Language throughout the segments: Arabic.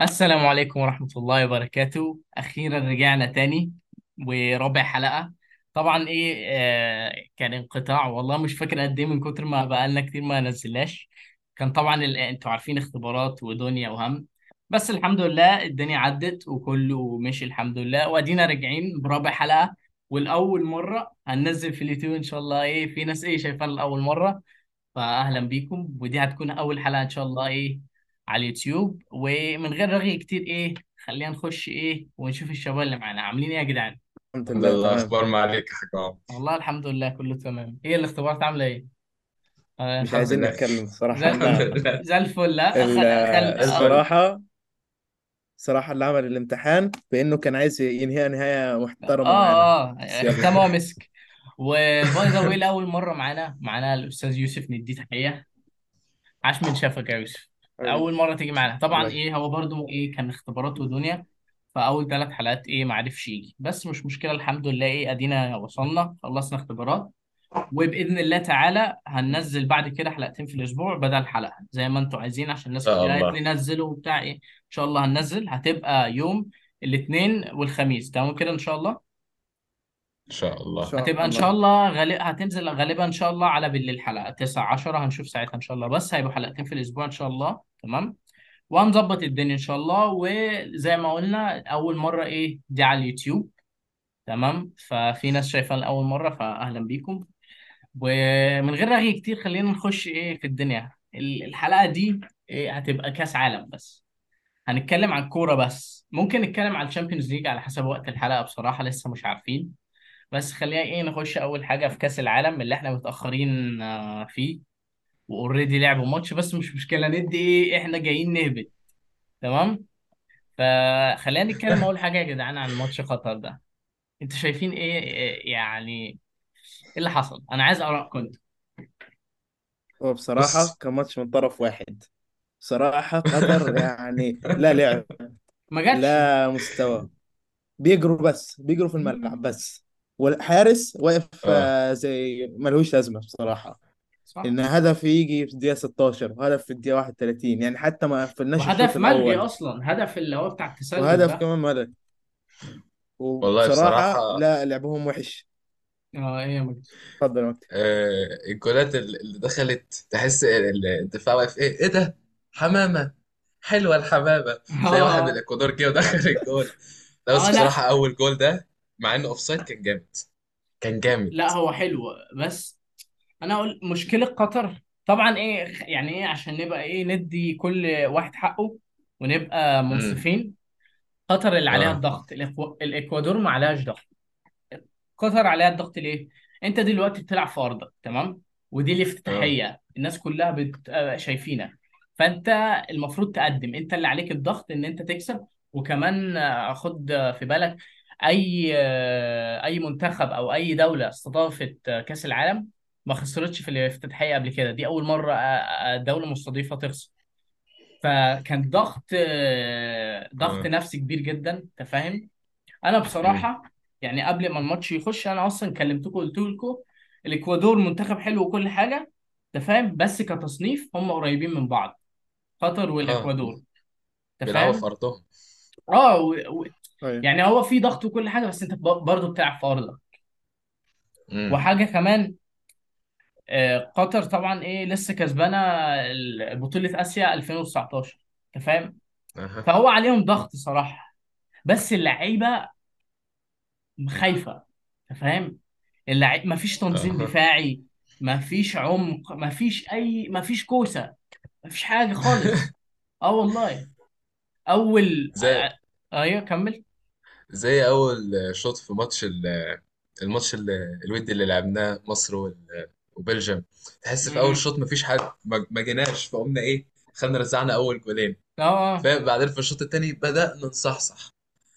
السلام عليكم ورحمة الله وبركاته. أخيرا رجعنا تاني ورابع حلقة. طبعا إيه آه كان انقطاع. والله مش فاكر قد إيه من كتر ما بقالنا كتير ما نزلناش. كان طبعا أنتوا عارفين اختبارات ودنيا وهم. بس الحمد لله الدنيا عدت وكله مشي الحمد لله. وأدينا راجعين برابع حلقة. والأول مرة هننزل في اليوتيوب إن شاء الله. إيه في ناس إيه شايفانا لأول مرة. فأهلا بيكم. ودي هتكون أول حلقة إن شاء الله. إيه على اليوتيوب ومن غير رغي كتير إيه خلينا نخش إيه ونشوف الشباب اللي معانا عاملين إيه يا جدعان؟ الحمد الحمد لله لله تمام. أخبار ما عليك يا حاج عمرو والله الحمد لله كله تمام. إيه الاختبارات عاملة إيه؟ آه مش الحمد عايزين لله. نتكلم زي صراحة الحمد لله. زي الفل لا ال- خل آه الصراحة صراحة اللي عمل الامتحان بأنه كان عايز ينهيها نهاية محترمة معانا. بس آه يلا. ختمه ومسك. و by the way لأول مرة معانا معانا الأستاذ يوسف نديه تحية. عاش من شافك يا يوسف. أول مرة تيجي معانا. طبعا الله إيه هو برضو إيه كان اختبارات ودنيا فأول ثلاث حلقات إيه ما عرفش يجي. بس مش مشكلة الحمد لله إيه أدينا وصلنا خلصنا اختبارات. وبإذن الله تعالى هننزل بعد كده حلقتين في الأسبوع بدل حلقة. زي ما أنتوا عايزين عشان إن ناس شاء كتير قالت لي نزلوا وبتاع إيه إن شاء الله هننزل. هتبقى يوم الاثنين والخميس. تمام كده؟ إن شاء الله. إن شاء الله. شاء هتبقى إن شاء الله الله غالب هتنزل غالبا إن شاء الله على بالليل حلقة 9 10 هنشوف ساعتها إن شاء الله. بس هيبقوا حلقتين في الأسبوع إن شاء الله. تمام؟ وهنظبط الدنيا إن شاء الله. وزي ما قلنا أول مرة إيه؟ دي على اليوتيوب. تمام؟ ففي ناس شايفانا لاول مرة فاهلا بيكم. ومن غير رغي كتير خلينا نخش إيه في الدنيا. ال- الحلقة دي إيه؟ هتبقى كأس عالم بس. هنتكلم عن كورة بس. ممكن نتكلم عن ال Champions League على حسب وقت الحلقة بصراحة لسه مش عارفين. بس خلينا إيه نخش أول حاجة في كأس العالم اللي إحنا متأخرين آه، فيه. و already لعبوا ماتش بس مش مشكلة ندي إيه إحنا جايين نهبط. تمام؟ فخلينا نتكلم أول حاجة يا جدعان عن ماتش قطر ده. أنتوا شايفين إيه إيه يعني إيه اللي حصل؟ أنا عايز ارائكم أنتوا هو بصراحة بص. كان ماتش من طرف واحد. صراحة قطر يعني لا لعب ما جاتش. لا مستوى. بيجروا بس بيجروا في الملعب بس. والحارس واقف آه. آه، زي ملهوش لازمة بصراحة. صح. إن هدف يجي في الدقيقة 16 وهدف في الدقيقة 31 يعني حتى ما قفلناش الشوط وهدف ملغي الأول. أصلا. هدف اللي هو بتاع التسلل وهدف ده. كمان ملك والله بصراحة وبصراحة لا لعبهم وحش. آه إيه يا مجدي اتفضل يا مكتب. آه الجولات ال- اللي دخلت تحس ال- الدفاع واقف. إيه إيه ده؟ حمامة. حلوة الحمامة. تلاقي واحد من الاكوادور جه ودخل الجول. لا بس لا. بصراحة أول جول ده مع إنه offside كان جامد. كان جامد. لا هو حلو. بس أنا أقول مشكلة قطر. طبعا إيه يعني إيه عشان نبقى إيه ندي كل واحد حقه ونبقى منصفين. قطر اللي عليها آه. الضغط. الإكوادور ما عليهاش ضغط. قطر عليها الضغط ليه؟ أنت دلوقتي بتلعب في أرضك تمام؟ ودي الافتتاحيه الناس كلها بت... آه، شايفينك فأنت المفروض تقدم. أنت اللي عليك الضغط إن أنت تكسب. وكمان آه، خد آه، في بالك أي أي منتخب أو أي دولة استضافت كأس العالم ما خسرتش في الافتتاحيه قبل كده. دي أول مرة آه، آه، دولة مستضيفة تخسر. فكان ضغط آه، ضغط نفسي كبير جدا أنت فاهم؟ أنا بصراحة يعني قبل ما الماتش يخش أنا أصلا كلمتكم قلت لكم الإكوادور منتخب حلو وكل حاجة أنت فاهم؟ بس كتصنيف هم قريبين من بعض قطر والإكوادور أنت بيلعبوا في فاهم أرضهم. آه و... و... أيوة. يعني هو في ضغط وكل حاجة بس انت. برضه بتلعب في أرضك. وحاجة كمان آه، قطر طبعا إيه لسه كسبانة بطوله آسيا 2019 أنت فاهم؟ فهو عليهم ضغط صراحة. بس اللعيبة خايفة أنت فاهم؟ اللعيب مفيش تنظيم دفاعي مفيش عمق مفيش أي مفيش كوسة مفيش حاجة خالص. آه والله. أول زي آه، أيوه كمل. زي أول شوط في ماتش ال- الماتش ال- الودي اللي لعبناه مصر وال- وبلجيم. تحس في أول امم شوط مفيش حد ما ما جيناش فقمنا إيه خدنا رزعنا أول جولين. آه آه. فاهم بعدين في الشوط التاني بدأنا نصحصح.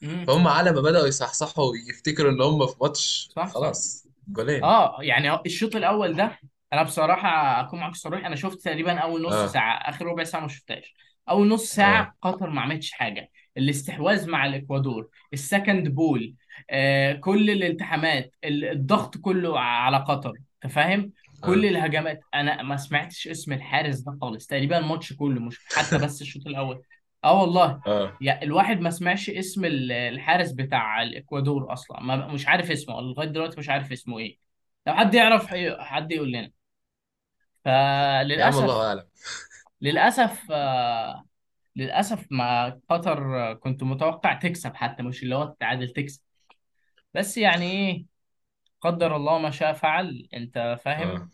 امم فهم على ما بدأوا يصحصحوا ويفتكروا إن هم في ماتش صح صح. خلاص جولين. آه يعني الشوط الأول ده أنا بصراحة أكون معاك صريح أنا شفت تقريبا أول نص آه. ساعة آخر ربع ساعة ما شفتهاش. أول نص آه. ساعه قطر ما عملتش حاجة. الاستحواذ مع الإكوادور ال second ball آه كل الالتحامات ال- الضغط كله على قطر أنت فاهم؟ كل آه الهجمات. أنا ما سمعتش اسم الحارس ده خالص تقريبا الماتش كله مش حتى بس الشوط الأول. آه والله. آه. يا الواحد ما سمعش اسم ال- الحارس بتاع الإكوادور أصلا ما مش عارف اسمه لغاية دلوقتي مش عارف اسمه إيه. لو حد يعرف حد يقول لنا. يا عم الله فللاسف أعلم. للأسف آه، للأسف ما قطر آه، كنت متوقع تكسب حتى مش اللي هو التعادل تكسب. بس يعني إيه قدر الله ما شاء فعل أنت فاهم؟ آه.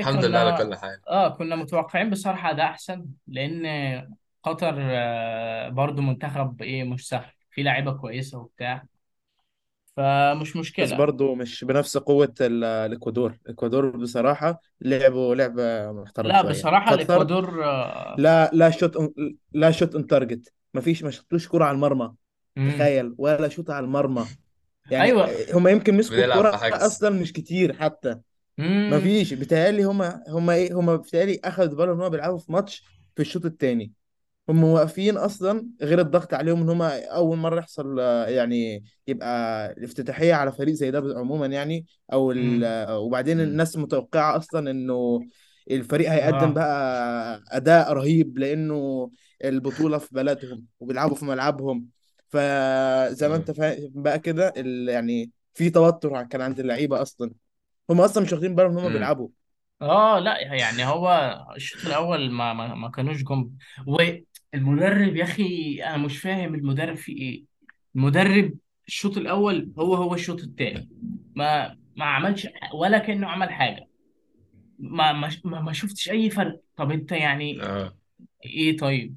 الحمد لله على وكنا كل حال. آه كنا متوقعين بصراحة ده أحسن لأن قطر آه، برضو منتخب إيه مش سهل في لعيبة كويسة وبتاع. فمش بس مشكلة. برضه مش بنفس قوة ال- الإكوادور. الإكوادور بصراحة لعبوا لعبة محترم لا شوية. بصراحة قطر الإكوادور آه، لا لا شوت لا shot on target مفيش ما شطوش كرة على المرمى. مم. تخيل. ولا شوط على المرمى. يعني أيوه. هم يمكن مسكوا بنلعب في الكرة حجز أصلا مش كتير حتى. ما مم. فيش. بيتهيألي هما هما إيه هما بيتهيألي أخدوا بالهم ان هما بيلعبوا في ماتش في الشوط الثاني هم واقفين أصلا غير الضغط عليهم إن هما أول مرة يحصل آه، يعني يبقى الافتتاحيه على فريق زي ده عموما يعني أو. آه، وبعدين. الناس متوقعة أصلا إنه الفريق هيقدم آه. بقى أداء رهيب لأنه البطولة في بلدهم وبيلعبوا في ملعبهم. فزي ما أنت فاهم بقى كده يعني في توتر كان عند اللعيبة أصلا. هم أصلا مش واخدين بالهم إن هم بيلعبوا. آه لأ يعني هو الشوط الأول ما ما, ما كانوش جم والمدرب يا أخي أنا مش فاهم المدرب في إيه. المدرب الشوط الأول هو هو الشوط الثاني ما ما عملش ولا كأنه عمل حاجة. ما ما ما ما شفتش أي فرق. طب أنت يعني آه. إيه طيب؟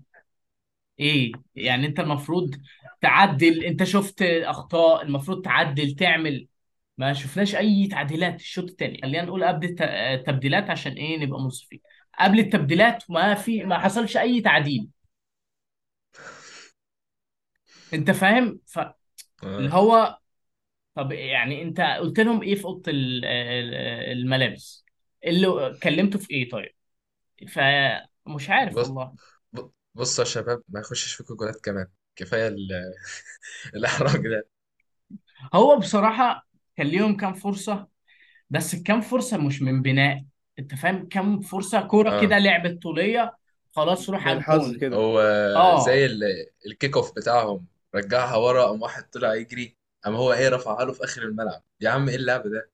إيه؟ يعني أنت المفروض تعدل. أنت شفت أخطاء المفروض تعدل تعمل. ما شفناش أي تعديلات الشوط الثاني خلينا نقول قبل الت- التبديلات عشان إيه نبقى منصفين. قبل التبديلات ما في ما حصلش أي تعديل. انت فاهم؟ فاللي آه. هو طب يعني انت قلت لهم إيه في اوضة ال- ال- الملابس؟ اللي كلمته في إيه طيب؟ فمش عارف بص والله. بص يا شباب ما يخشش فيكم جولات كمان. كفاية ال- الإحراج ده. هو بصراحة كان ليهم كام فرصة بس كام فرصة مش من بناء. انت فاهم؟ كام فرصة كورة كده آه لعبه طوليه خلاص روح على بالحظ الجون. كده. هو آه. زي ال- ال kick off بتاعهم. رجعها ورا قام واحد طلع يجري قام هو إيه رفعها له في آخر الملعب. يا عم إيه اللعب ده؟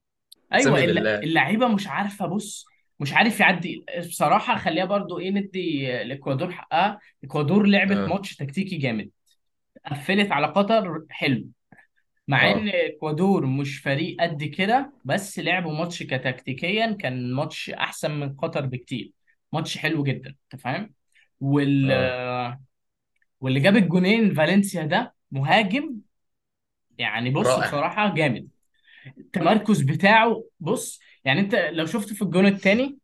أيوه بالله اللعيبة مش عارفة بص مش عارف يعدي. بصراحة خليها برضو إيه ندي الاكوادور حقها. الاكوادور لعبت آه. ماتش تكتيكي جامد. قفلت على قطر حلو. مع إن آه الاكوادور مش فريق قد كده بس لعبوا ماتش تكتيكيا كان ماتش أحسن من قطر بكتير. ماتش حلو جدا أنت فاهم؟ وال آه. واللي جاب الجونين فالنسيا ده مهاجم. يعني بص رائع. بصراحة جامد. التمركز بتاعه بص يعني انت لو شفت في الجون الثاني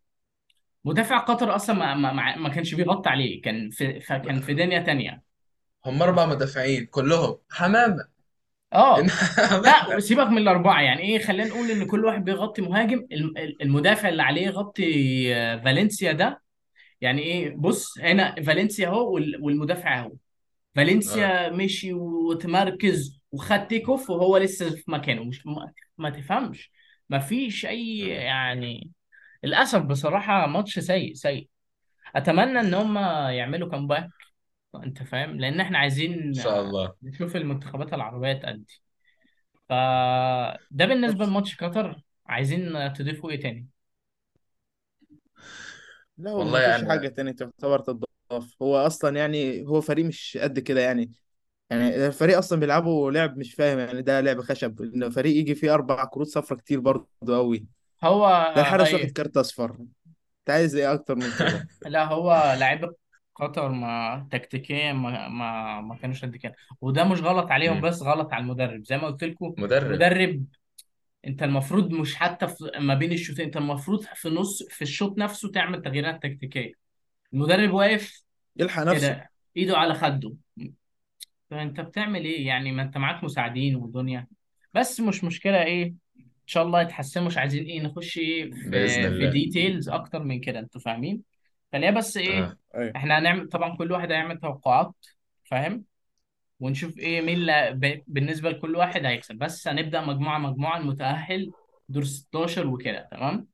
مدافع قطر أصلا ما, ما, ما كانش بيغطي عليه كان في فكان في دنيا تانية. هم أربع مدافعين كلهم. حمامة. آه. لا سيبك من الأربعة يعني إيه خلينا نقول إن كل واحد بيغطي مهاجم. الم- المدافع اللي عليه يغطي آه، فالنسيا ده. يعني إيه بص هنا فالنسيا أهو وال- والمدافع أهو. فالنسيا مشي وتمركز وخد take off وهو لسه في مكانه مش ما, ما تفهمش. ما فيش أي آه. يعني للأسف بصراحة ماتش سيء سيء. أتمنى إن هم يعملوا comeback أنت فاهم؟ لأن إحنا إن عايزين شاء آه، الله. نشوف المنتخبات العربية تأدي. فده بالنسبة لماتش قطر. عايزين تضيفوا إيه تاني؟ لا والله فيش حاجة أنا تانية تعتبر تضاف هو أصلا يعني هو فريق مش قد كده يعني. يعني الفريق أصلا بيلعبوا لعب مش فاهم يعني ده لعب خشب. إن فريق يجي فيه أربع كروت صفرة كتير برضه أوي. هو ده الحارس واخد كارت أصفر. أنت عايز إيه أكتر من كده؟ لا هو لعيبه قطر ما تكتيكيا ما ما ما كانوش قد كده. وده مش غلط عليهم مم. بس غلط على المدرب. زي ما قلت لكم مدرب. المدرب أنت المفروض مش حتى في ما بين الشوطين أنت المفروض في نص في الشوط نفسه تعمل تغييرات تكتيكية. المدرب واقف يلحق نفسه. كده إيده على خده. فأنت بتعمل إيه؟ يعني ما أنت معاك مساعدين ودنيا بس مش مشكلة إيه إن شاء الله يتحسنوا. مش عايزين إيه نخش إيه بإذن في في الله. ديتيلز أكتر من كده أنتوا فاهمين؟ خليها بس إيه آه. أيوه. إحنا هنعمل طبعا كل واحد هيعمل توقعات فاهم؟ ونشوف إيه مين اللي ب- بالنسبة لكل واحد هيكسب. بس هنبدأ مجموعة مجموعة المتأهل دور 16 وكده تمام؟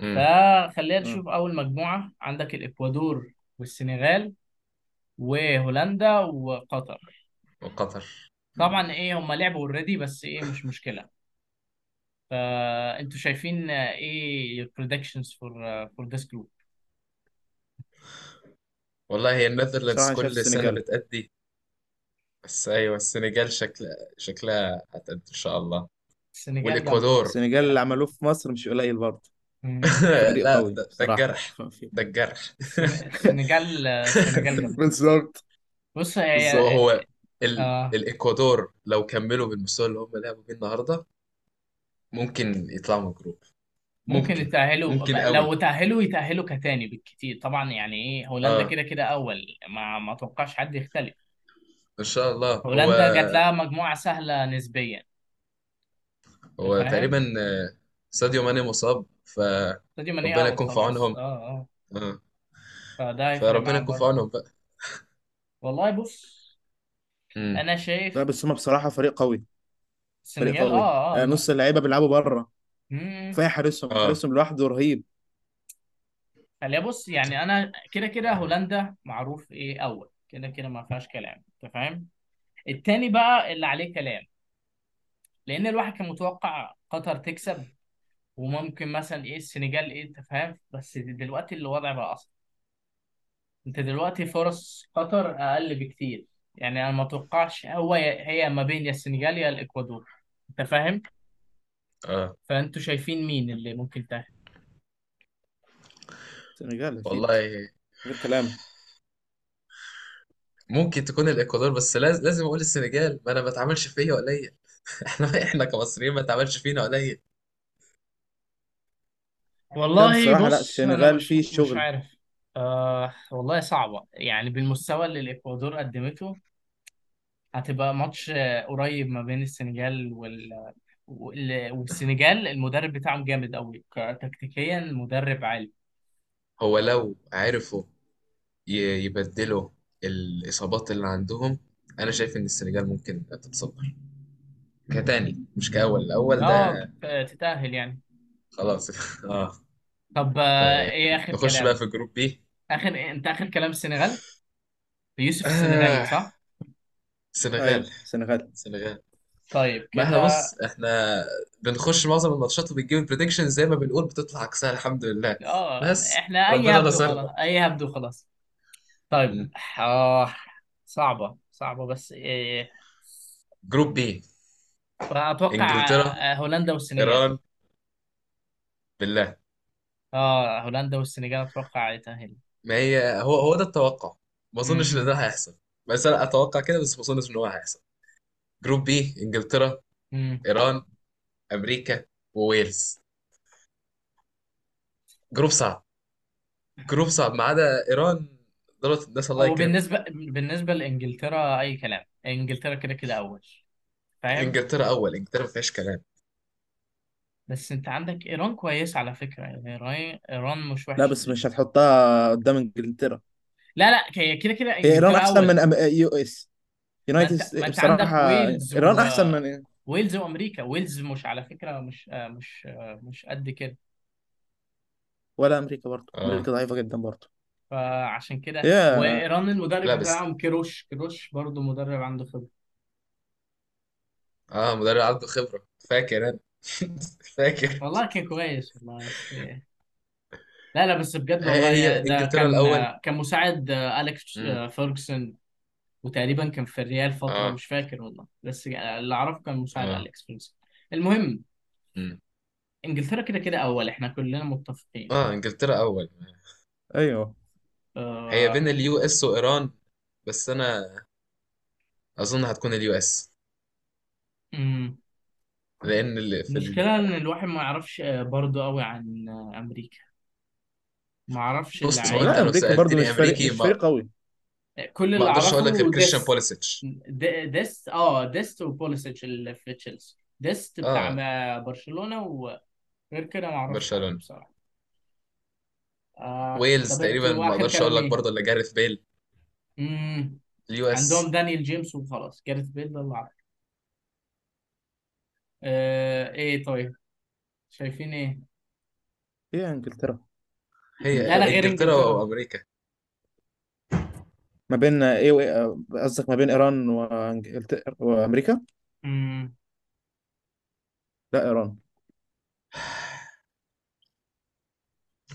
امم فخلينا نشوف أول مجموعة. عندك الإكوادور والسنغال وهولندا وقطر. وقطر. طبعا إيه هم لعبوا اوريدي بس إيه مش مشكلة. فانتوا شايفين آه، إيه predictions for uh, for this group والله هي ال Netherlands بصراحة شايف كل سنة السنغال. بتأدي. بس أيوة السنغال شكلها شكلها هتأدي إن شاء الله. السنغال والإكوادور. السنغال اللي عملوه في مصر مش قليل برضه. مم. فريق لا قوي ده, ده بصراحة الجرح ده الجروب السن- السنغال السنغال جامده بالظبط. بص بس هي هو هو ال... آه. الإكوادور لو كملوا بالمستوى اللي هم لعبوا بيه النهاردة ممكن يطلعوا من ال group ممكن ممكن يتأهلوا ممكن لو قوي تأهلوا يتأهلوا كتاني بالكتير. طبعا يعني إيه هولندا آه. كده كده أول. ما ما اتوقعش حد يختلف. إن شاء الله. هو هولندا جات لها مجموعة سهلة نسبيا. أنت هو فاهم؟ تقريبا آه، ساديو ماني مصاب. ماني اوت يكون في خلاص عونهم. آه آه. آه. فده هيفرق فربنا معاك يكون في برضه. عونهم بقى. والله بص امم أنا لا شايف بس هما بصراحة فريق قوي. فريق السنغال قوي. آه آه. آه، الم... نص اللعيبة بيلعبوا بره مم. كفاية حارسهم. آه. حارسهم لوحده رهيب. خليها بص يعني أنا كده كده هولندا معروف إيه أول. كده كده ما فيهاش كلام. أنت فاهم؟ التاني بقى اللي عليه كلام. لأن الواحد كان متوقع قطر تكسب. وممكن مثلا إيه السنغال إيه أنت فاهم؟ بس دلوقتي الوضع بقى أصعب. أنت دلوقتي فرص قطر أقل بكتير. يعني أنا ما اتوقعش هو هي ما بين يا السنغال يا الإكوادور. أنت فاهم؟ آه. فأنتوا شايفين مين اللي ممكن تاهل السنغال أكيد والله غير كلام. ممكن تكون الإكوادور بس لازم لازم أقول السنغال. ما أنا ما بتعاملش فيا قليل. إحنا إحنا كمصريين ما بتعاملش فينا قليل. والله بصراحة لا بص أنا السنغال مش فيه مش شغل. عارف. آه والله صعبة. يعني بالمستوى اللي الإكوادور قدمته هتبقى ماتش آه، قريب ما بين السنغال وال وال- والسنغال المدرب بتاعهم جامد قوي تكتيكيا مدرب عالي. هو لو عرفوا ي- يبدلوا الإصابات اللي عندهم أنا شايف إن السنغال ممكن تتصدر. كتاني مش كأول. الأول آه ده تتأهل يعني. خلاص. آه. طب آه، آه، إيه آخر نخش بقى كلام في group B. آخر أنت آخر كلام السنغال يوسف السنغالي آه صح؟ السنغال أيوه السنغال السنغال طيب ما إحنا كده بص إحنا بنخش معظم الماتشات وبنجيب ال prediction زي ما بنقول بتطلع عكسها الحمد لله. آه بس إحنا أي ربنا هبدو نصرنا خلاص أي هبدو خلاص. طيب مم. آه صعبة صعبة بس إيه group B. أتوقع إنجلترا. آه، هولندا والسنغال. ايران بالله. آه هولندا والسنغال أتوقع يتأهلوا ما هي هو هو ده التوقع. ما أظنش إن امم ده هيحصل. بس أنا أتوقع كده بس ما أظنش إن هو هيحصل. group B إنجلترا امم إيران أمريكا وويلز. group صعب. group صعب. ما عدا إيران دولت الناس الله هو يكرمها. بالنسبة بالنسبة لإنجلترا أي كلام. إنجلترا كده كده أول. فاهم؟ إنجلترا أول. إنجلترا ما فيهاش كلام. بس أنت عندك إيران كويس على فكرة يعني إيران إيران مش لا وحشة بس مش هتحطها قدام إنجلترا. لا لا هي كده كده هي إيران إنجلترا أحسن من أول أم... US. ما United أنت ما أنت عندك بصراحة ويلز إيران و أحسن من ويلز وأمريكا. ويلز مش على فكرة مش آه، مش آه، مش قد كده. ولا أمريكا برضه. آه. أمريكا ضعيفة جدا برضه. فعشان كده وإيران المدرب لا بس بتاعهم كيروش. كيروش برضو مدرب عنده خبرة. آه مدرب عنده خبرة. فاكر أنا. فاكر. والله كان كويس والله. بس لا لا بس بجد هي والله هي ده إنجلترا كان الأول. كان مساعد أليكس امم فيرجسون وتقريبا كان في الريال فترة آه. مش فاكر والله. بس اللي أعرفه كان مساعد آه. أليكس فيرجسون المهم امم إنجلترا كده كده أول. إحنا كلنا متفقين. آه إنجلترا أول. هي آه. بين ال US وإيران بس أنا أظن هتكون اليو اس أمم. لأن اللي في ال... المشكلة إن الواحد ما يعرفش آه، برضو قوي عن آه، أمريكا. ما يعرفش بص هو أنت لا اللعيبة لو أمريكا برضه مش فريق أمريكي مش ما فريق قوي. كل ما اللي أقدرش أقول لك غير أعرفه كريستيان ديست بوليسيتش. د- ديست آه ديست وبوليسيتش اللي في تشيلسي. ديست بتاع آه ما- برشلونة وغير كده ما أعرفش حد برشلونة. بصراحة. آه ويلز طب تقريبا أنتوا ما اخر أقدرش أقول كلام لك إيه؟ برضه إلا جاريث بيل. امم اليو عندهم اس دانيال جيمس وخلاص. جاريث بيل ده اللي عارف آه إيه طيب؟ شايفين إيه؟ هي إنجلترا. هي لا لا غير إنجلترا إنجلترا. وأمريكا. ما بين إيه وإيه؟ قصدك ما بين إيران وانجلترا وأمريكا؟ مم. لا إيران.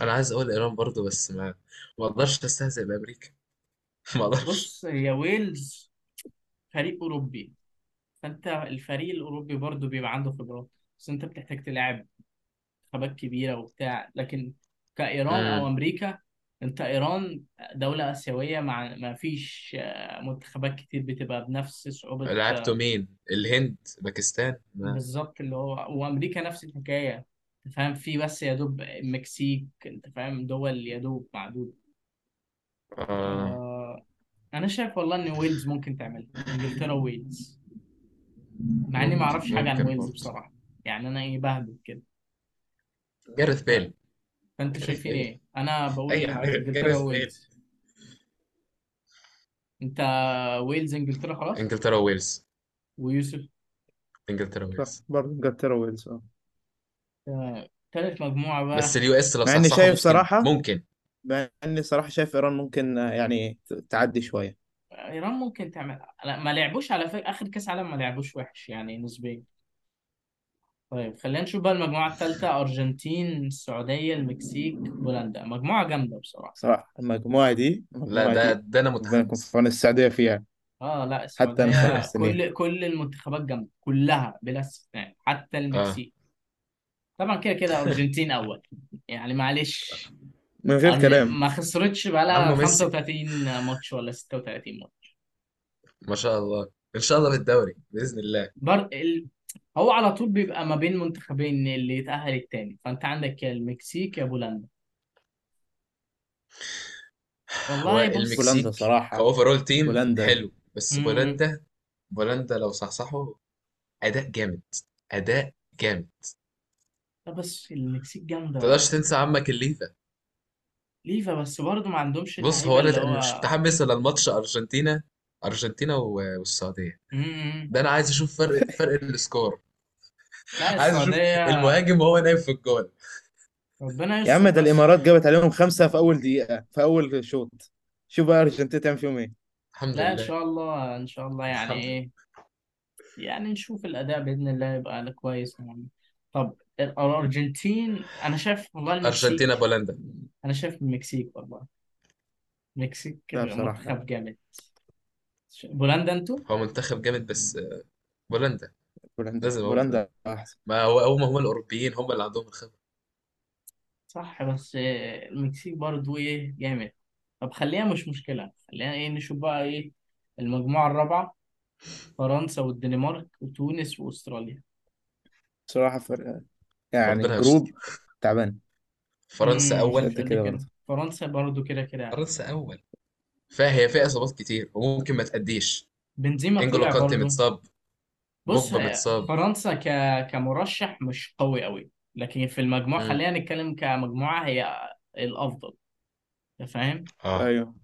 أنا عايز أقول إيران برضو بس ما ما أقدرش أستهزئ بأمريكا. ما أقدرش. بص هي ويلز فريق أوروبي. فأنت الفريق الأوروبي برضو بيبقى عنده خبرات بس أنت بتحتاج تلعب منتخبات كبيرة وبتاع. لكن كإيران أو امم أمريكا أنت إيران دولة آسيوية مع ما فيش آه، منتخبات كتير بتبقى بنفس صعوبة لعبته آه، مين؟ الهند باكستان. ما بالظبط اللي هو وأمريكا نفس الحكاية. أنت فاهم؟ في بس يا دوب المكسيك أنت فاهم؟ دول يا دوب معدودة. آه. آه، أنا شايف والله إن ويلز ممكن تعملها إنجلترا وويلز مع إني ما ممكن أعرفش حاجة عن ممكن ويلز برضه. بصراحة. يعني أنا إيه بهبط كده. جاريث ف- بيل جاريث شايفين بيل. إيه؟ أنا أي بقول حاجة. إنجلترا جاريث بيل وويلز أنت ويلز إنجلترا خلاص؟ إنجلترا ويلز. ويوسف؟ إنجلترا صح ويلز برضه إنجلترا ويلز آه. آه، تالت مجموعة بس بقى ال US لو مع إني صحصحوا شايف ممكن. صراحة ممكن. مع إني صراحة شايف إيران ممكن آه، يعني ت- تعدي شوية. إيران ممكن تعمل لا ما لعبوش على فكرة آخر كأس عالم ما لعبوش وحش يعني نسبيا. طيب خلينا نشوف بقى المجموعة الثالثة أرجنتين السعودية المكسيك بولندا. مجموعة جامدة بصراحة. صراحة المجموعة دي لا المجموعة ده دي ده أنا ربنا يكون في متحمس عون السعودية فيها. آه لا حتى أنا السعودية مستنيها كل كل المنتخبات جامدة كلها بلا استثناء حتى آه. المكسيك طبعا كده كده أرجنتين أول. يعني معلش. من غير. كلام. ما خسرتش بقالها عمو ميسي. 35 ماتش ولا 36 ماتش. ما شاء الله. إن شاء الله بالدوري بإذن الله. بر... ال... هو على طول بيبقى ما بين منتخبين اللي يتأهل التاني. فأنت عندك يا المكسيك يا بولندا. هو والله بص بولندا المكسيك صراحة ك overall team بولندا. حلو. بس مم. بولندا بولندا لو صحصحوا أداء جامد. أداء جامد. لا بس المكسيك جامدة. تقدرش تنسى عمك الليفا. ليفا بس برضه ما عندهمش بص هو اللي أنا هو مش متحمس للماتش أرجنتينا أرجنتينا و- والسعودية. مم. ده أنا عايز أشوف فرق فرق ال score. لا عايز أشوف السعودية المهاجم وهو نايم في الجول ربنا يا عم يستر ده بس الإمارات جابت عليهم خمسة في أول دقيقة في أول شوط. شوف بقى أرجنتين تعمل فيهم إيه. الحمد لا إن لله. شاء الله إن شاء الله يعني الحمد لله إيه. يعني نشوف الأداء بإذن الله يبقى كويس يعني. طب الأرجنتين أنا شايف والله أرجنتينا المكسيك بولندا. أنا شايف المكسيك والله. المكسيك لا بصراحة. منتخب جامد. بولندا أنتوا؟ هو منتخب جامد بس آه، بولندا. بولندا لازم أقول بولندا بولندا أحسن. ما هو هم هم الأوروبيين هم اللي عندهم الخبرة. صح بس آه، المكسيك برضو إيه جامد. طب خليها مش مشكلة. خلينا إيه نشوف بقى إيه المجموعة الرابعة فرنسا والدنمارك وتونس وأستراليا. بصراحة فرق يعني ربنا يستر. group تعبان. فرنسا امم مش مش قد كده كده برضه. فرنسا برضو كده كده. فرنسا أول. فهي فيها إصابات كتير وممكن ما تأديش. بنزيما انجولو طلع كانتي برضو متصاب. بص بوجبا متصاب. فرنسا ك... كمرشح مش قوي قوي لكن في المجموعة امم خلينا نتكلم كمجموعة هي الأفضل. أنت فاهم؟ آه. أيوه.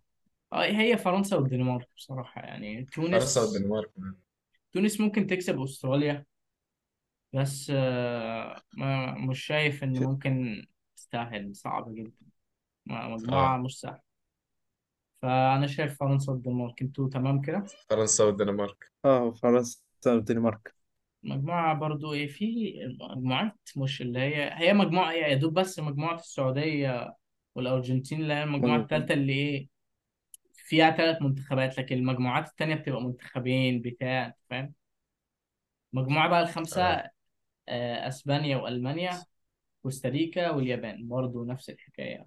آه، هي فرنسا والدنمارك بصراحة يعني. فرنسا تونس والدنمارك. تونس ممكن تكسب أستراليا. بس آه، ما مش شايف إن ش- ممكن تستاهل. صعب جدا. مجموعة آه. مش سهلة. فأنا شايف فرنسا والدنمارك. أنتوا تمام كده؟ فرنسا والدنمارك. آه فرنسا والدنمارك. مجموعة برضو إيه في مجموعات مش اللي هي هي مجموعة إيه يا دوب بس مجموعة السعودية والأرجنتين اللي هي المجموعة مج- التالتة اللي إيه فيها ثلاث منتخبات لكن المجموعات التانية بتبقى منتخبين بتاع فاهم؟ المجموعة بقى الخمسة آه آه، أسبانيا وألمانيا كوستاريكا واليابان. برضو نفس الحكاية.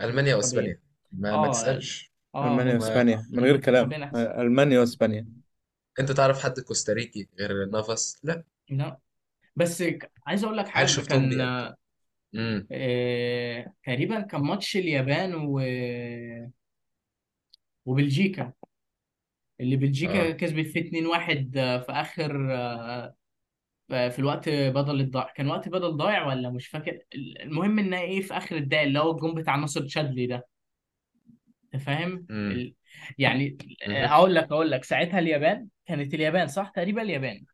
ألمانيا وأسبانيا. ما ما آه تسألش. آه ألمانيا هم ما وأسبانيا. من غير كلام. أحسن آه، ألمانيا وأسبانيا. أنت تعرف حد كوستاريكي غير نافاس؟ لا. لا. بس ك- عايز أقول لك عيل حاجة. شفتهم كان بيأدوا امم آه، تقريبا كان ماتش اليابان و... وبلجيكا. اللي بلجيكا آه. كسبت فيه 2-1 آه، في آخر آه، في الوقت بدل الضايع كان وقت بدل ضايع ولا مش فاكر؟ المهم إن إيه في آخر الدقايق اللي هو الجون بتاع ناصر تشادلي ده. أنت فاهم؟ ال... يعني آه، هقول لك هقول لك. ساعتها اليابان كانت اليابان صح؟ تقريبا اليابان.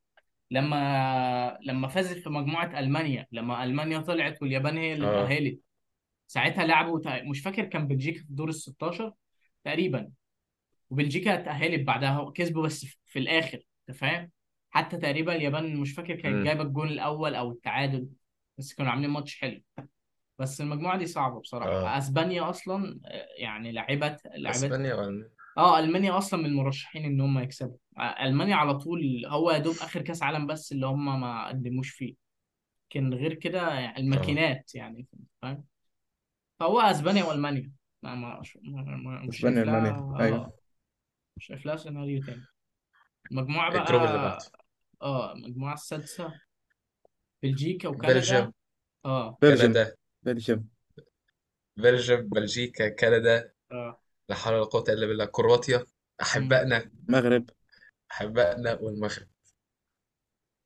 لما لما فازت في مجموعة ألمانيا لما ألمانيا طلعت واليابان هي اللي آه. اتأهلت ساعتها لعبوا مش فاكر كان بلجيكا في دور ال 16 تقريبا. وبلجيكا اتأهلت بعدها كسبوا بس في الآخر أنت فاهم؟ حتى تقريبا اليابان مش فاكر كانت جايبة الجون الأول أو التعادل بس كانوا عاملين ماتش حلو. بس المجموعة دي صعبة آه. بصراحة أسبانيا أصلا آه، يعني لعبت لعبت أسبانيا وألمانيا. آه ألمانيا أصلا من المرشحين إن هم يكسبوا. آه، ألمانيا على طول هو يا دوب آخر كأس عالم بس اللي هم ما قدموش فيه. لكن غير كده يعني آه. الماكينات يعني فاهم؟ فهو أسبانيا وألمانيا. ما ما مش أسبانيا شايف لها المانيا أيوه. مش شايف لها سيناريو تاني. المجموعة الجروب اللي بعده. بقى آه المجموعة السادسة. بلجيكا وكندا. Belgium. آه. Belgium. كندا. Belgium. Belgium بلجيكا كندا. آه. لا حول ولا قوة إلا بالله. كرواتيا. أحبائنا. مغرب. أحبائنا والمغرب.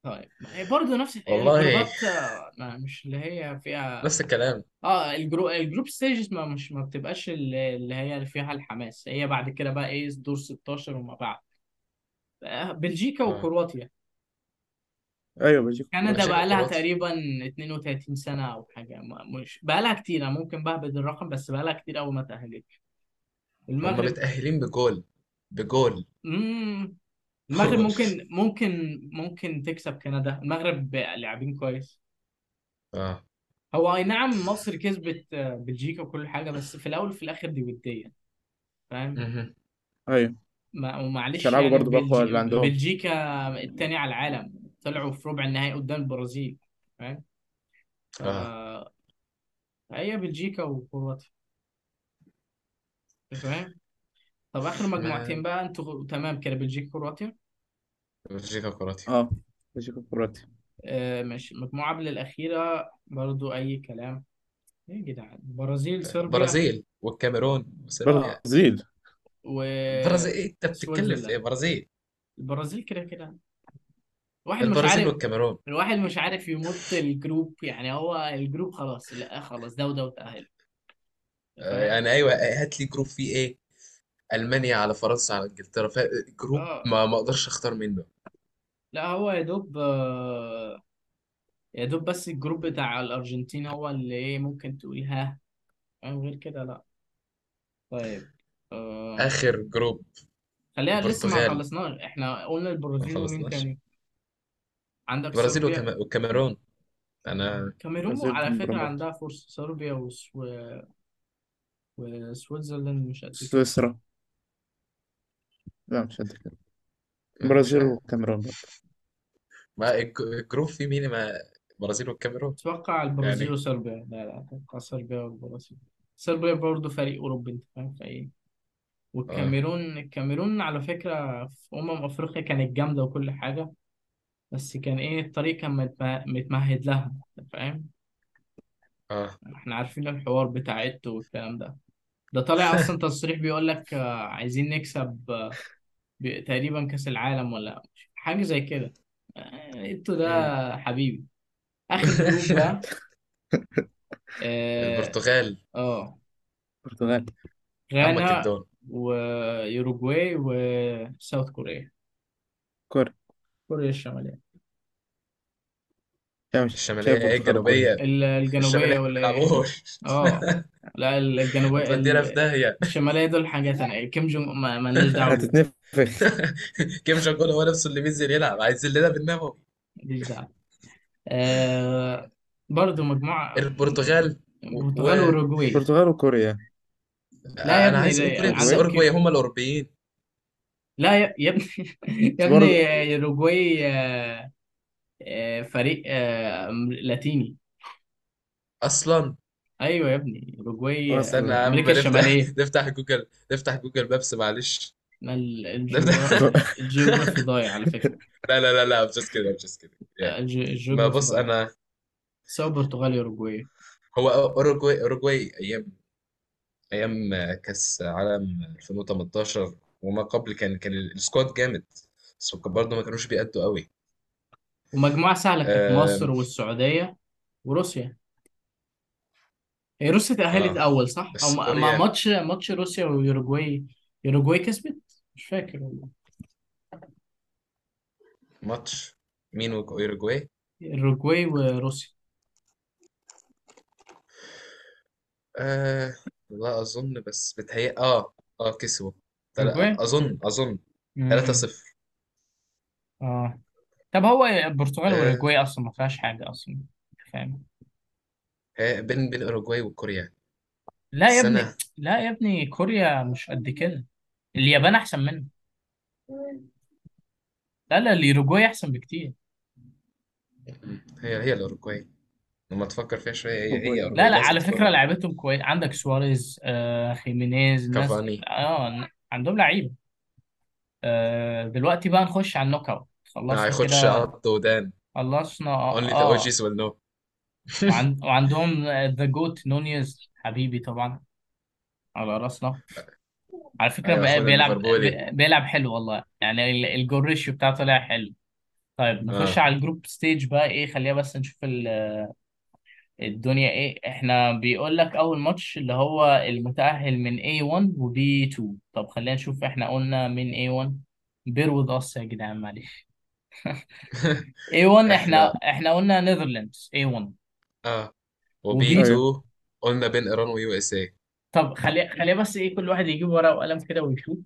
طيب. ما هي برضه نفس والله. الجروبات آه، ما مش اللي هي فيها نفس الكلام. آه الجرو ال group stages ما مش ما بتبقاش اللي اللي هي اللي فيها الحماس. هي بعد كده بقى إيه دور 16 وما بعد. آه، بلجيكا آه. وكرواتيا. أيوه بلجيكا كندا بقى لها وكرواتيا تقريبا 32 سنة أو حاجة. ما- مش بقى لها كتير أنا ممكن بهبد الرقم بس بقى لها كتير أوي ما تأهلتش. هم المغرب متأهلين بجول بجول. مم. المغرب ممكن ممكن ممكن تكسب كندا. المغرب لاعبين كويس. آه. هو أي نعم مصر كسبت آه، بلجيكا وكل حاجة بس في الأول وفي الآخر دي ودية. فاهم؟ مهم. أيوه. ما- ومعلش يعني برضه باقوى بلجي... اللي عندهم. بلجيكا التاني على العالم. طلعوا في ربع النهائي قدام البرازيل فاهم؟ ف... آه. فهي بلجيكا وكرواتيا. فاهم؟ طب آخر مجموعتين بقى أنتوا تمام كده بلجيكا كرواتيا بلجيكا وكرواتيا. آه بلجيكا وكرواتيا. آه ماشي. المجموعه قبل الأخيرة برضو أي كلام. إيه يا جدعان؟ البرازيل صربيا. برازيل والكاميرون وصربيا. برازيل. برازيل إيه أنت بتتكلم في إيه؟ برازيل. البرازيل كده كده. الواحد مش البرازيل عارف والكاميرون. الواحد مش عارف يمط ال group يعني هو ال group خلاص لا خلاص ده وده وتأهل. آه يعني أيوه هات لي group فيه إيه؟ ألمانيا على فرنسا على إنجلترا. group آه. ما ما أقدرش أختار منه. لا هو يا دوب آه يا دوب بس ال group بتاع الأرجنتين هو اللي إيه ممكن تقول ها؟ غير كده لا. طيب آه. آخر group خلينا لسه ما البرتغال. خلصناش. إحنا قلنا ما البرازيل ومين خلصناش. تاني؟ عندك البرازيل صربيا. والكام- والكاميرون أنا كاميرون برازيل على فكرة برضه عندها فرصة. صربيا وسو... و Switzerland مش قد كده سويسرا. لا مش قد كده مش برازيل عارف وكاميرون برضه. ما الج- الجروب فيه مين؟ ما البرازيل والكاميرون أتوقع البرازيل يعني وصربيا. لا لا أتوقع صربيا والبرازيل. صربيا برضه فريق أوروبي أنت فاهم؟ فايه آه. والكاميرون الكاميرون على فكرة في أمم أفريقيا كانت جامدة وكل حاجة. بس كان إيه الطريق كان متم- متمهد لها فاهم؟ آه. إحنا عارفين الحوار بتاع والكلام ده. ده طالع أصلا تصريح بيقول لك آه، عايزين نكسب آه، تقريبا كأس العالم ولا حاجة زي كده. آه، إنتوا مم. ده حبيبي. آخر group بقى. آه البرتغال. آه، البرتغال. عمك غانا الدون ويوروجواي و South Korea. كوريا. كوريا الشمالية. يعني مش هي الشمالية البرتغال وكوريا الجنوبية؟ ال- الجنوبية الشمالية ما ولا إيه؟ بيلعبوش آه. لا ال- الجنوبية هتودينا في ال- داهية. الشمالية دول حاجة تانية. كيم جونج ما ما لناش دعوة. بيه هتتنفخ. كيم جونج هو نفسه اللي بينزل يلعب. عايز لنا بالنمو ماليش دعوه آه برضو مجموعة. البرتغال و... و... البرتغال وأوروجواي. البرتغال وكوريا. لا يا أنا ابني عايز ده أقول كوريا بس عندك هم الأوروبيين. لا يا, يا ابني. يا ابني برضه آه، آه، فريق آه، لاتيني. أصلا؟ أيوه يا ابني أوروجواي استنى آه، أصلا يا عم أمريكا نفتح الشمالية. نفتح جوجل نفتح Google Maps معلش. ال- نفتح. ال geography ضايع على فكرة. لا لا لا لا مش كده مش كده آه، يعني الج- ما الجيوغرافي بص ضايع. أنا سواء برتغالي أوروجواي. هو أوروجواي أوروجواي أيام أيام كأس عالم 2018 وما قبل كان كان ال squad جامد. بس برضه ما كانوش بيأدوا قوي. ومجموعه سهلة كانت مصر آم، والسعودية وروسيا. هي روسيا تأهلت آه. اول صح؟ أو بس ما ما- كوريا ماتش ماتش روسيا ويوروجواي. يوروجواي كسبت؟ مش فاكر والله. ماتش مين واوروجواي يوروجواي وروسيا. آه لا أظن بس بتهيأ آه آه كسبوا. تل- اوروجواي اظن أظن. امم 3-0 آه. طب هو البرتغال آه، وأوروجواي أصلا ما فيهاش حاجة أصلا فاهم؟ هي بين بين أوروجواي وكوريا. لا يا ابني أنا لا يا ابني كوريا مش قد كده. اليابان أحسن منه لا لا اليوروجواي أحسن بكتير. هي هي الأوروجواي. لما تفكر فيها شوية هي هي لا أوروجواي لا على فكرة أوروجواي. لعيبتهم كويس عندك سواريز آه خيمينيز الناس كافاني. آه عندهم لعيبة. آه دلوقتي بقى نخش على ال knockout. خلصنا هياخدش كده. عض ودان خلصنا آه, only the آه. OGs will know. وعند... وعندهم the GOAT نونيز حبيبي طبعا. على راسنا. على فكرة أيوه بقى اخونا بيلعب الليفربولي بي- بيلعب حلو والله. يعني ال- الجول ريشيو بتاعه طلع حلو. طيب نخش آه. على ال group stage بقى. إيه خلينا بس نشوف ال- الدنيا. إيه إحنا بيقول لك أول ماتش اللي هو المتأهل من A1 و B2 طب خلينا نشوف إحنا قلنا من A1 bear with us يا جدعان معلش A1 إحنا إحنا إحنا قلنا Netherlands A1 آه. و B و B أيوه 2 قلنا بين إيران و USA طب خلي خلينا بس إيه كل واحد يجيب ورقة وقلم كده ويشوف.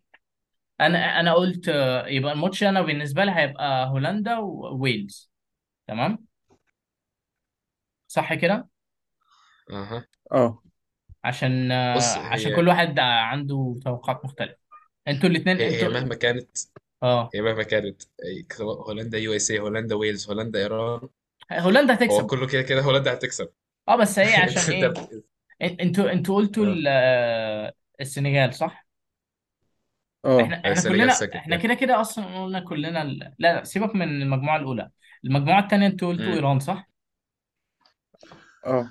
أنا أنا قلت آه، يبقى الماتش أنا بالنسبة لي هيبقى هولندا وويلز تمام؟ صح كده؟ أها. آه. عشان آه، بص عشان هي كل واحد عنده توقعات مختلفة. أنتوا الاثنين هي هي أنتوا مهما كانت آه. هي مهما كانت أي- سواء هولندا USA هولندا ويلز هولندا إيران. هولندا هو هتكسب كله كده كده هولندا هتكسب. آه بس هي عشان انت إيه؟ بت- إن- أنتوا أنتوا قلتوا آه. ال- آه، السنغال صح؟ آه. إحنا إحنا السنغال كلنا second إحنا كده كده أصلا قلنا كلنا ال... لا لا سيبك من المجموعة الأولى. المجموعة الثانية أنتوا قلتوا امم إيران صح؟ آه.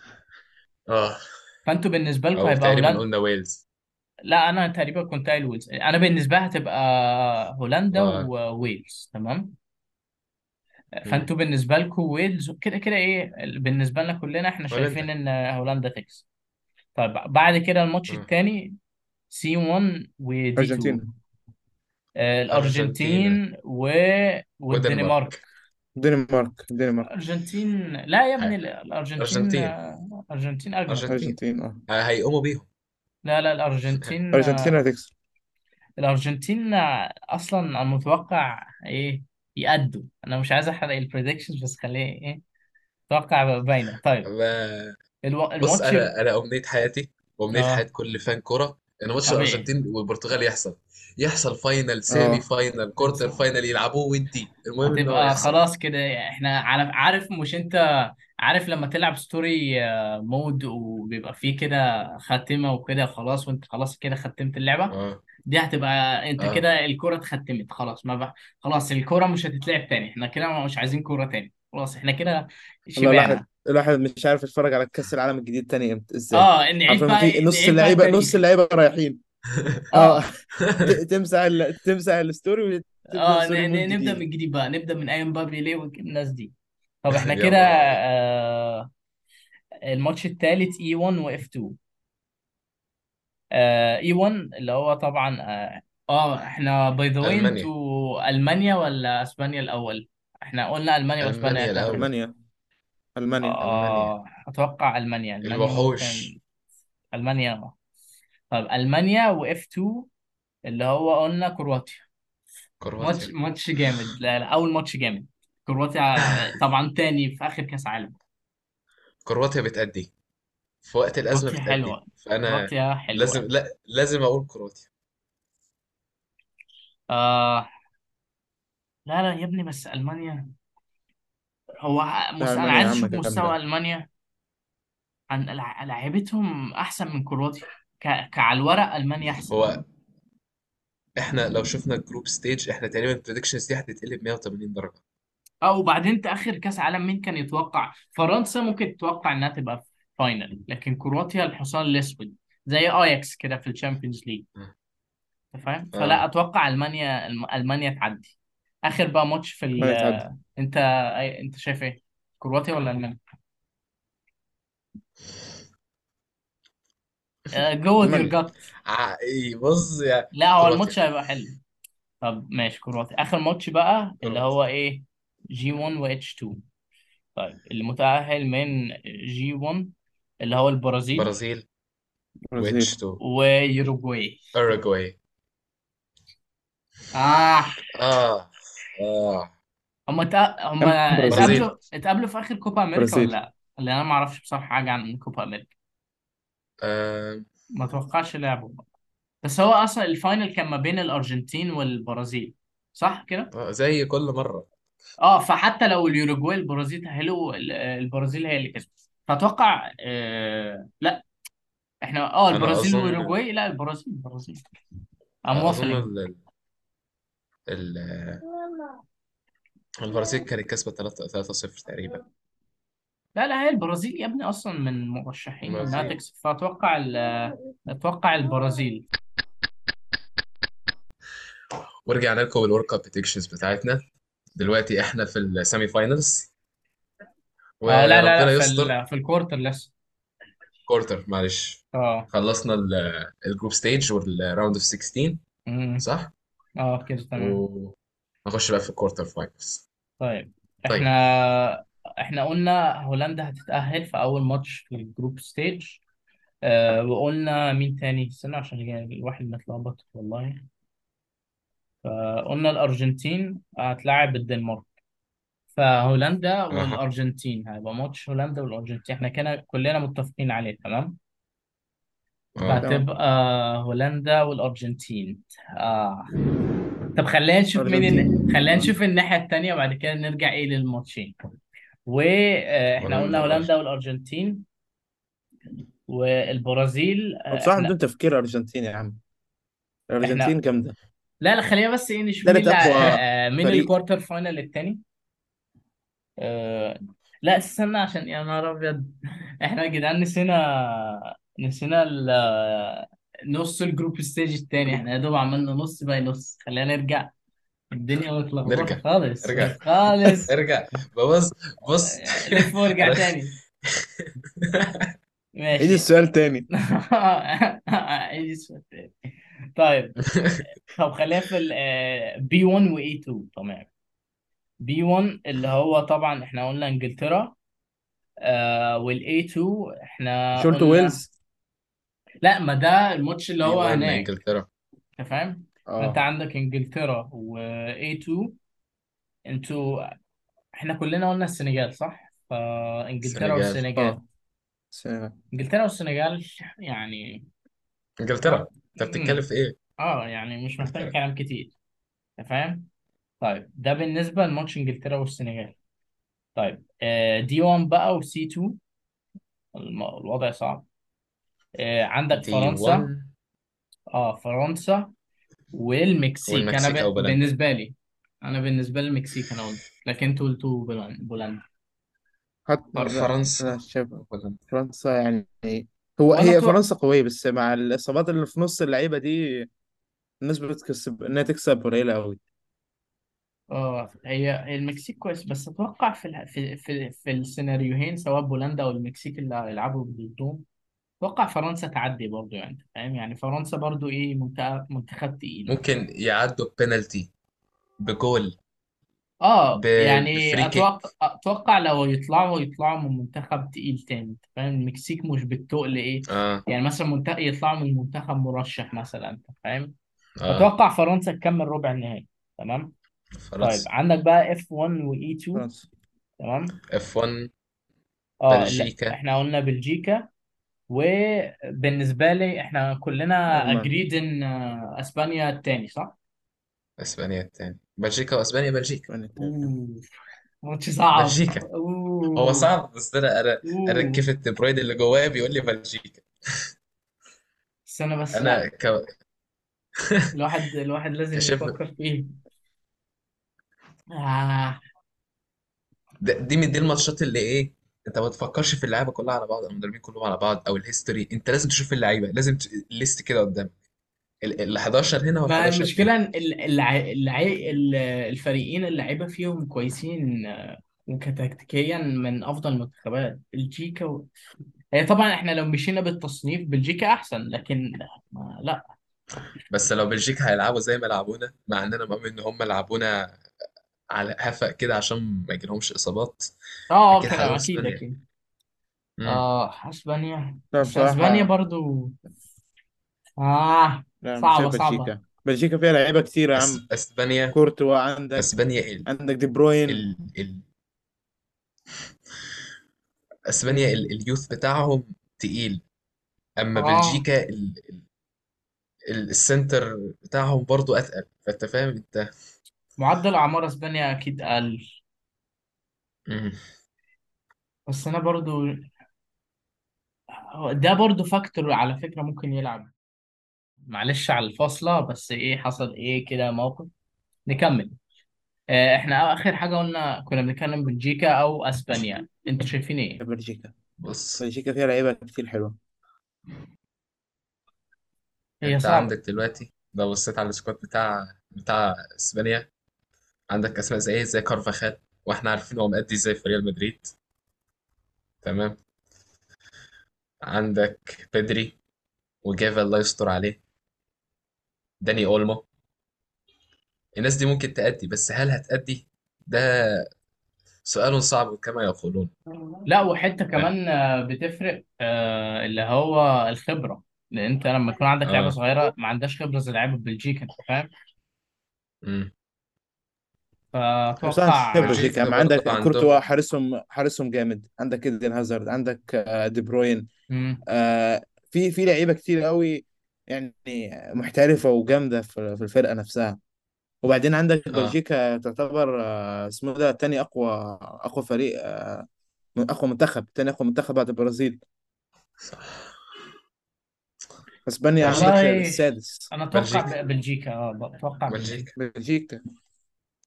آه. فأنتوا بالنسبة لكم أو هيبقى تقريبا هولندا قلنا ويلز. لا أنا تقريبا كنت قايل ويلز. أنا بالنسبة لي هتبقى هولندا آه وويلز تمام؟ فأنتوا بالنسبة لكم ويلز كده كده إيه بالنسبة لنا كلنا إحنا شايفين هولندا إن هولندا تكسب. طيب بعد كده الماتش آه الثاني C 1 و D 2 أرجنتين. آه، ارجنتينا الارجنتين و... والدنمارك. ودنمارك دنمارك دنمارك. الارجنتين لا يا ابني الأرجنتين ارجنتين آه، الارجنتين اجمد أرجنتين. أرجنتين. آه هيقوموا بيهم. لا لا الأرجنتين ارجنتين آه، هتكسب. الأرجنتين آه، أصلا أنا متوقع إيه؟ يأدوا. أنا مش عايز أحرق ال predictions بس خليه إيه؟ أتوقع باينه طيب. ما- ألو... بص الماتش أنا أنا أمنية حياتي وأمنية حياة آه كل fan كورة ان ماتش طبيعي الأرجنتين والبرتغال يحصل. يحصل final semi آه final quarter final يلعبوه ودي المهم ان هو هتبقى يحصل. خلاص كده. إحنا عارف مش أنت عارف لما تلعب story آه، mode وبيبقى فيه كده خاتمة وكده خلاص وانت خلاص كده ختمت اللعبة آه. دي هتبقى انت آه. كده الكرة اتختمت خلاص ما بقى خلاص الكرة مش هتتلعب تاني إحنا كده مش عايزين كرة تاني خلاص إحنا كده والله الواحد شبعنا. الواحد مش عارف يتفرج على كأس العالم الجديد تاني إمتى إزاي؟ آه نعيد عارفين بقى في نص نعيد بقى اللعيبة نص التاريخ اللعيبة رايحين. آه. آه. ت- تمسح ال... تمسح الستوري وتبدأ آه ستوري ن- مود ن- نبدأ جديد. من جديد بقى نبدأ من أيام بابي ليه والناس دي؟ طب إحنا كده ابيض آه الماتش الثالث اي 1 واف 2 اي 1 اللي هو طبعا آه آه، إحنا باي ذا واي ألمانيا. أنتوا ألمانيا ولا أسبانيا الأول؟ إحنا قلنا ألمانيا وأسبانيا ألمانيا هتاخد الأول. ألمانيا. ألمانيا ألمانيا. آه أتوقع ألمانيا. ألمانيا الوحوش. ممكن المانيا طب ألمانيا واف 2 اللي هو قلنا كرواتيا. ماتش كرواتيا ماتش جامد. لا لا أول ماتش جامد. كرواتيا طبعا تاني في آخر كأس عالم. كرواتيا بتأدي. في وقت الأزمة كرواتيا بتأدي. حلوة. فأنا كرواتيا لازم حلوة لا لازم أقول كرواتيا. آه لا لا يا ابني بس ألمانيا. هو لا مس... أنا ألمانيا يا عايز عم أشوف مستوى جامده ألمانيا. عن لع- لعيبتهم أحسن من كرواتيا. ك... كعلى الورق ألمانيا أحسن. هو إحنا لو شفنا ال group stage إحنا تقريبا ال predictions دي هتتقلب 180 درجة. آه وبعدين انت آخر كأس عالم مين كان يتوقع؟ فرنسا ممكن تتوقع إنها تبقى في final لكن كرواتيا الحصان الأسود زي اياكس كده في ال Champions League أنت فاهم؟ فلا آه أتوقع ألمانيا الم- ألمانيا تعدي. آخر بقى ماتش في ال... أنت. أنت شايف إيه؟ كرواتيا ولا ألمانيا؟ go with your gut بص يا لا هو كرواتيا. الماتش هيبقى حلو. طب ماشي كرواتيا. آخر ماتش بقى اللي كرواتيا هو إيه؟ G 1 و H 2 طيب اللي متأهل من G 1 اللي هو البرازيل. برازيل. برازيل. و H 2 ويوروجواي أوروجواي آه. آه. آه. هم تق... هم برازيل. اتقابلوا اتقابلوا في آخر كوبا أمريكا ولا لأ؟ اللي أنا ما أعرفش بصراحة حاجة عن كوبا أمريكا. آه، ما اتوقعش لعبوا بس هو أصلا ال final كان ما بين الأرجنتين والبرازيل. صح كده؟ آه، زي كل مرة. آه فحتى لو اليوروجواي البرازيل تأهلوا ال- البرازيل هي اللي كسبت. فأتوقع آه لأ إحنا آه أنا البرازيل أظن واليوروجواي لأ البرازيل البرازيل. I'm أظن waffling ال... ال... البرازيل كانت كسبة 3 3-0 تقريبا. لا لا هي البرازيل يا ابني أصلا من مرشحين إنها البرازيل تكسب. فأتوقع ال أتوقع البرازيل. ورجعنا لكم بال World Cup predictions بتاعتنا. دلوقتي إحنا في ال semi finals آه لا لا لا وربنا في يستر. ال... في ال quarter لسه. quarter معلش. آه. خلصنا ال- الجروب ستيج وال round of 16 امم صح؟ آه كده تمام. ونخش بقى في ال quarter finals طيب. طيب. إحنا إحنا قلنا هولندا هتتأهل في أول ماتش في ال group stage آه وقلنا مين تاني؟ استنى عشان الواحد متلخبط والله. فقلنا الأرجنتين هتلاعب الدنمارك. فهولندا أها. والأرجنتين هيبقى ماتش هولندا والأرجنتين. إحنا كده كلنا متفقين عليه تمام؟ أه. تمام فهتبقى هولندا والأرجنتين. آه. طب خلينا نشوف مين خلينا نشوف الناحية التانية وبعد كده نرجع إيه للماتشين. وإحنا قلنا هولندا هولندا الارجنتين والأرجنتين. والبرازيل آه، بصراحة إحنا بدون تفكير أرجنتين يا عم. إحنا الأرجنتين جامدة. لا لا خلينا بس إيه نشوف مين تالت اللي... أقوى آه، آه، مين فريق. ال quarter final التاني؟ أه... لا استنى عشان يا نهار أبيض. إحنا يا جدعان نسينا نسينا ال... نص ال group stage التاني. إحنا يا دوب عملنا نص by نص. خلينا نرجع. الدنيا متلخبطة نرجع خالص ارجع خالص. ارجع. بص بص. آه، لف وارجع أنا تاني. عيد ماشي السؤال تاني. عيد السؤال تاني. طيب طب خلينا في ال B 1 و A 2 تمام. B 1 اللي هو طبعا إحنا قلنا إنجلترا آه وال A 2 إحنا شورت قلنا ويلز. لا ما ده الماتش اللي هو 1 هناك. إنجلترا. أنت فاهم؟ فانت آه عندك إنجلترا و A 2 أنتوا إحنا كلنا قلنا السنغال صح؟ فانجلترا السنغال. والسنغال. آه. السنغال إنجلترا والسنغال يعني إنجلترا؟ أنت بتتكلم. في إيه؟ آه يعني مش محتاج إنجلترا. كلام كتير. أنت فاهم؟ طيب ده بالنسبة لماتش إنجلترا والسنغال. طيب آه D 1 بقى و C 2 الم- الوضع صعب. آه عندك D فرنسا. 1 آه فرنسا والمكسيك. أنا والمكسيك أو ب... بولندا. بالنسبة لي أنا بالنسبة لي المكسيك أنا قلت لكن أنتوا قلتوا بولن- بولندا. حتى لا فرنسا. شايف فرنسا يعني هو وأنا هي تو... فرنسا قوية بس مع الإصابات اللي في نص اللعيبة دي الناس بتكسب إنها تكسب قليلة أوي. آه هي المكسيك كويس بس أتوقع في ال... في في, في السيناريوهين سواء بولندا أو المكسيك اللي هيلعبوا ضدهم أتوقع فرنسا تعدي برضو يعني فاهم؟ يعني فرنسا برضو إيه منتخب منتخب تقيل. ممكن يعدوا بينالتي بجول. آه ب- يعني ب free kick أتوقع أتوقع لو يطلعوا يطلعوا من منتخب تقيل تاني أنت فاهم؟ المكسيك مش بالتقل إيه. آه. يعني مثلا منتخب يطلعوا من منتخب مرشح مثلا أنت فاهم؟ آه. أتوقع فرنسا تكمل ربع النهائي تمام؟ طيب فرنسا عندك بقى F 1 و E 2 فرنسا. تمام؟ F 1 آه لا بلجيكا. إحنا قلنا بلجيكا وبالنسبة لي إحنا كلنا ألمانيا agreed إن آه، إسبانيا التاني صح؟ أسبانيا التاني بلجيكا وأسبانيا بلجيكا. التاني. أوه. ماتش صعب. بلجيكا. هو اوه صعب بس أنا أنا أنا اوه كيف التبرويد اللي جوايا بيقول لي بلجيكا. استنى بس. أنا لا ك... الواحد الواحد لازم كشف يفكر فيه. آه. ده- دي من دي ال matches اللي إيه أنت ما تفكرش في اللعيبة كلها على بعض أو المدربين كلهم على بعض أو الهيستوري أنت لازم تشوف اللعيبة لازم ت... ال list كده قدامك ال ال 11 هنا وال ما 11 هنا المشكلة إن ال- الع... الع... ال- الفريقين اللعيبة فيهم كويسين آه، وكتكتيكيا من أفضل المنتخبات. بلجيكا و... هي طبعا إحنا لو مشينا بالتصنيف بلجيكا أحسن لكن ما... لا. بس لو بلجيكا هيلعبوا زي ما لعبونا مع اننا مؤمن إن هم لعبونا على هفق كده عشان ما يجيلهمش إصابات. آه أكيد كده هيلعبوا أكيد اسبانيا أكيد. امم أسبانيا لا بس أسبانيا بصراحة برضو. آه. لا أنا صعبة شايف صعبة. بلجيكا. بلجيكا فيها لعيبة كتير يا أس... عم أسبانيا. كورتوا عندك أسبانيا ال... عندك دي بروين. ال... ال... أسبانيا ال... ال youth بتاعهم تقيل. أما آه. بلجيكا ال... ال... ال center بتاعهم برضو أتقل. فأنت فاهم؟ انت معدل أعمار أسبانيا أكيد أقل. مم. بس أنا برضو ده برضو factor على فكرة ممكن يلعب. معلش على الفاصلة بس إيه حصل إيه كده موقف؟ نكمل. آه، إحنا آخر حاجة قلنا كنا بنتكلم بلجيكا أو أسبانيا. أنتوا شايفين إيه؟ بلجيكا. بص بلجيكا فيها لعيبة كتير حلوة. هي أنت صعبة. عندك دلوقتي لو بصيت على ال squad بتاع بتاع إسبانيا عندك أسماء زي إيه زي كارفاخال وإحنا عارفين هو مأدي إزاي في ريال مدريد. تمام. عندك بيدري وجافا الله يستر عليه. داني أولمو. الناس دي ممكن تأدي بس هل هتأدي؟ ده سؤال صعب كما يقولون. لا وحتة فاهم كمان آه، بتفرق آه، اللي هو الخبرة. لأن أنت لما يكون عندك لعيبة آه. صغيرة ما عندهاش خبرة زي لعيبة بلجيكا أنت فاهم؟ امم بس أنا فاتوقع شايف بلجيكا بلجيكا أما برضه عندك كورتوا عندهم. حارسهم حارسهم جامد. عندك إيدن هازارد عندك آه، دي بروين. مم. آه، في في لعيبة كتير قوي يعني محترفة وجامدة في في الفرقة نفسها. وبعدين عندك آه. بلجيكا تعتبر آه، اسمه ده تاني أقوى أقوى فريق آه، أقوى منتخب تاني أقوى منتخب بعد البرازيل. صح اسبانيا عندك والله السادس. أنا أتوقع بلجيكا. بلجيكا آه أتوقع بلجيكا. بلجيكا. بلجيكا.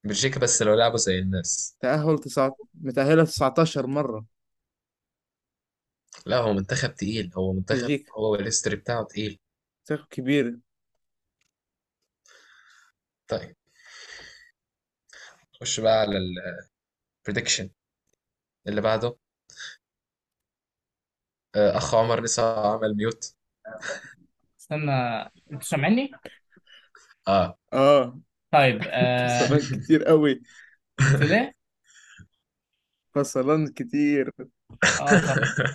بلجيكا بس لو لعبوا زي الناس. تأهل تسعة متأهلة 19 مرة. لا هو منتخب تقيل. هو منتخب بلجيكا. هو ال history بتاعه تقيل. منتخب كبير. طيب. خش بقى على ال prediction اللي بعده. آه، أخ عمر لسه عمل mute استنى أنتوا سامعني؟ آه. آه. طيب آه. فصلان كتير قوي بتقول إيه؟ فصلان كتير. آه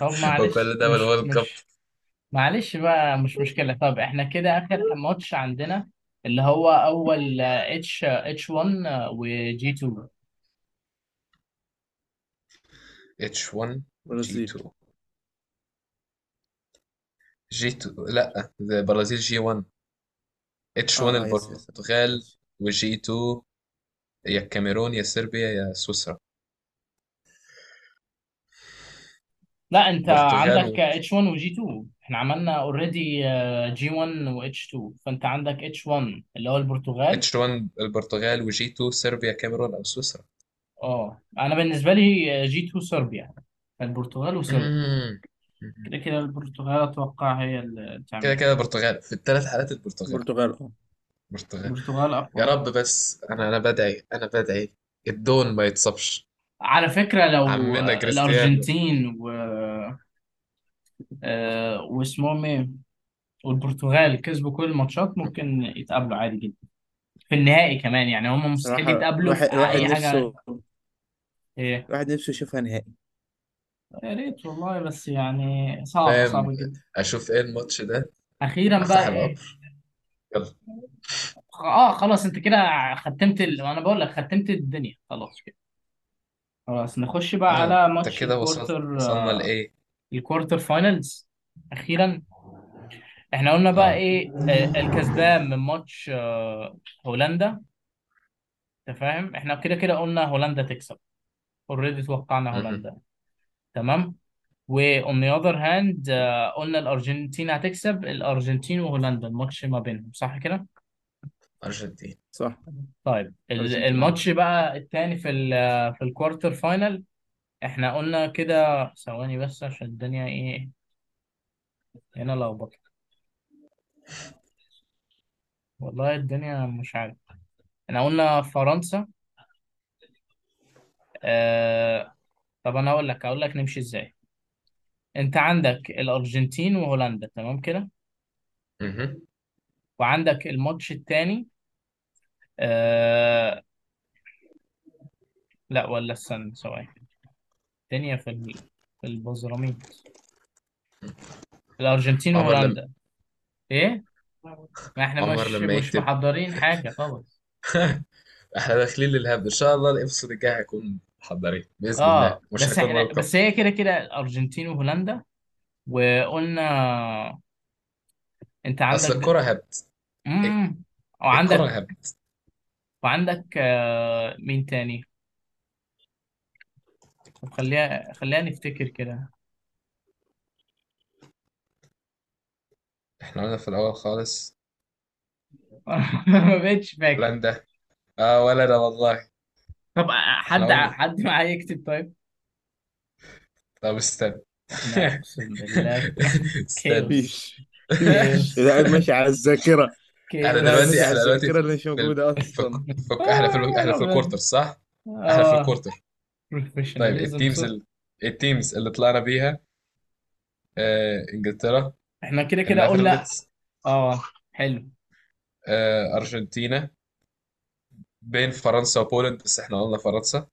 طب طب معلش وكل ده مش بال World Cup مش معلش بقى مش مشكلة. طب إحنا كده آخر ماتش عندنا اللي هو أول اتش اتش 1 وجي 2 H 1 جي برازيل. 2 G 2 لا ده برازيل G 1 H 1 آه آه yes yes البرتغال و G 2 يا الكاميرون يا صربيا يا سويسرا. لا انت البرتغال عندك و... H 1 و G 2 إحنا عملنا already G 1 و H 2 فانت عندك H 1 اللي هو البرتغال. اتش 1 البرتغال وجي 2 صربيا كاميرون أو سويسرا. آه أنا بالنسبة لي جي 2 صربيا. البرتغال وصربيا. مم. كده كده البرتغال أتوقع هي اللي كده تعمل. كده البرتغال. في الثلاث حالات البرتغال. البرتغال آه. البرتغال. البرتغال يا اقوى رب بس أنا أنا بدعي أنا بدعي. الدون ما يتصابش. على فكرة لو عمنا كريستيانو. الارجنتين و آه، واسمهم إيه والبرتغال كسبوا كل الماتشات ممكن يتقابلوا عادي جدا. في النهائي كمان يعني هم مستحيل صراحة يتقابلوا في الواحد الواحد اي حاجة. نفسه إيه. الواحد نفسه يشوفها نهائي. يا ريت والله بس يعني صعبة فاهم. صعبة جدا. أشوف إيه الماتش ده؟ أخيرا افتح بقى إيه؟ القبر يلا. آه خلاص أنت كده ختمت ال... أنا بقول لك ختمت الدنيا. خلاص كده. خلاص نخش بقى آه على انت ماتش كده وصلت ال quarter وصلنا آه، لإيه؟ ال quarter finals. أخيرا إحنا قلنا بقى آه. إيه آه، الكسبان من ماتش آه، هولندا. أنت فاهم؟ إحنا كده كده قلنا هولندا تكسب. already توقعنا. هولندا. تمام؟ و on the other hand آه، قلنا الأرجنتين هتكسب الأرجنتين وهولندا الماتش ما بينهم صح كده؟ أرجنتين. صح. طيب الماتش بقى التاني في ال في ال quarter final إحنا قلنا كده ثواني بس عشان الدنيا إيه هنا لخبطت والله الدنيا مش عارف. إحنا قلنا فرنسا. آه... طب أنا أقول لك أقول لك نمشي إزاي. أنت عندك الأرجنتين وهولندا تمام كده. وعندك الماتش التاني آه... لا ولا استنى ثواني. الدنيا في ال... في البزراميط الأرجنتين عمر لم وهولندا. إيه؟ ما إحنا عمر مش لما مش يكتب محضرين حاجة خالص. إحنا داخلين للهبد إن شاء الله الابسود الجاي هيكون محضرين بإذن الله. آه مش بس هيكون إحنا بس هي كده كده الأرجنتين وهولندا وقلنا أنت عندك أصل. الكرة هبد امم الكرة وعندك هبد وعندك آه، مين تاني؟ طب خليها خلينا نفتكر كده. إحنا قلنا في الأول خالص. ما بقتش فاكر. هولندا آه ولا أنا والله. طب إحنا حد قلنا. حد معايا يكتب طيب؟ طب استنى. إحنا أقسم بالله. استنى. كيوس مفيش كيوس مفيش قاعد ماشي على الذاكرة. إحنا دلوقتي إحنا دلوقتي الذاكرة اللي مش في, أصلا. في إحنا في ال... إحنا في الكورتر صح؟ إحنا في آه. الكورتر طيب بروفيشناليزم التيمز ال... التيمز اللي طلعنا بيها آه إنجلترا إحنا كده كده قلنا آه حلو. آه أرجنتينا بين فرنسا وبولند بس إحنا قلنا فرنسا.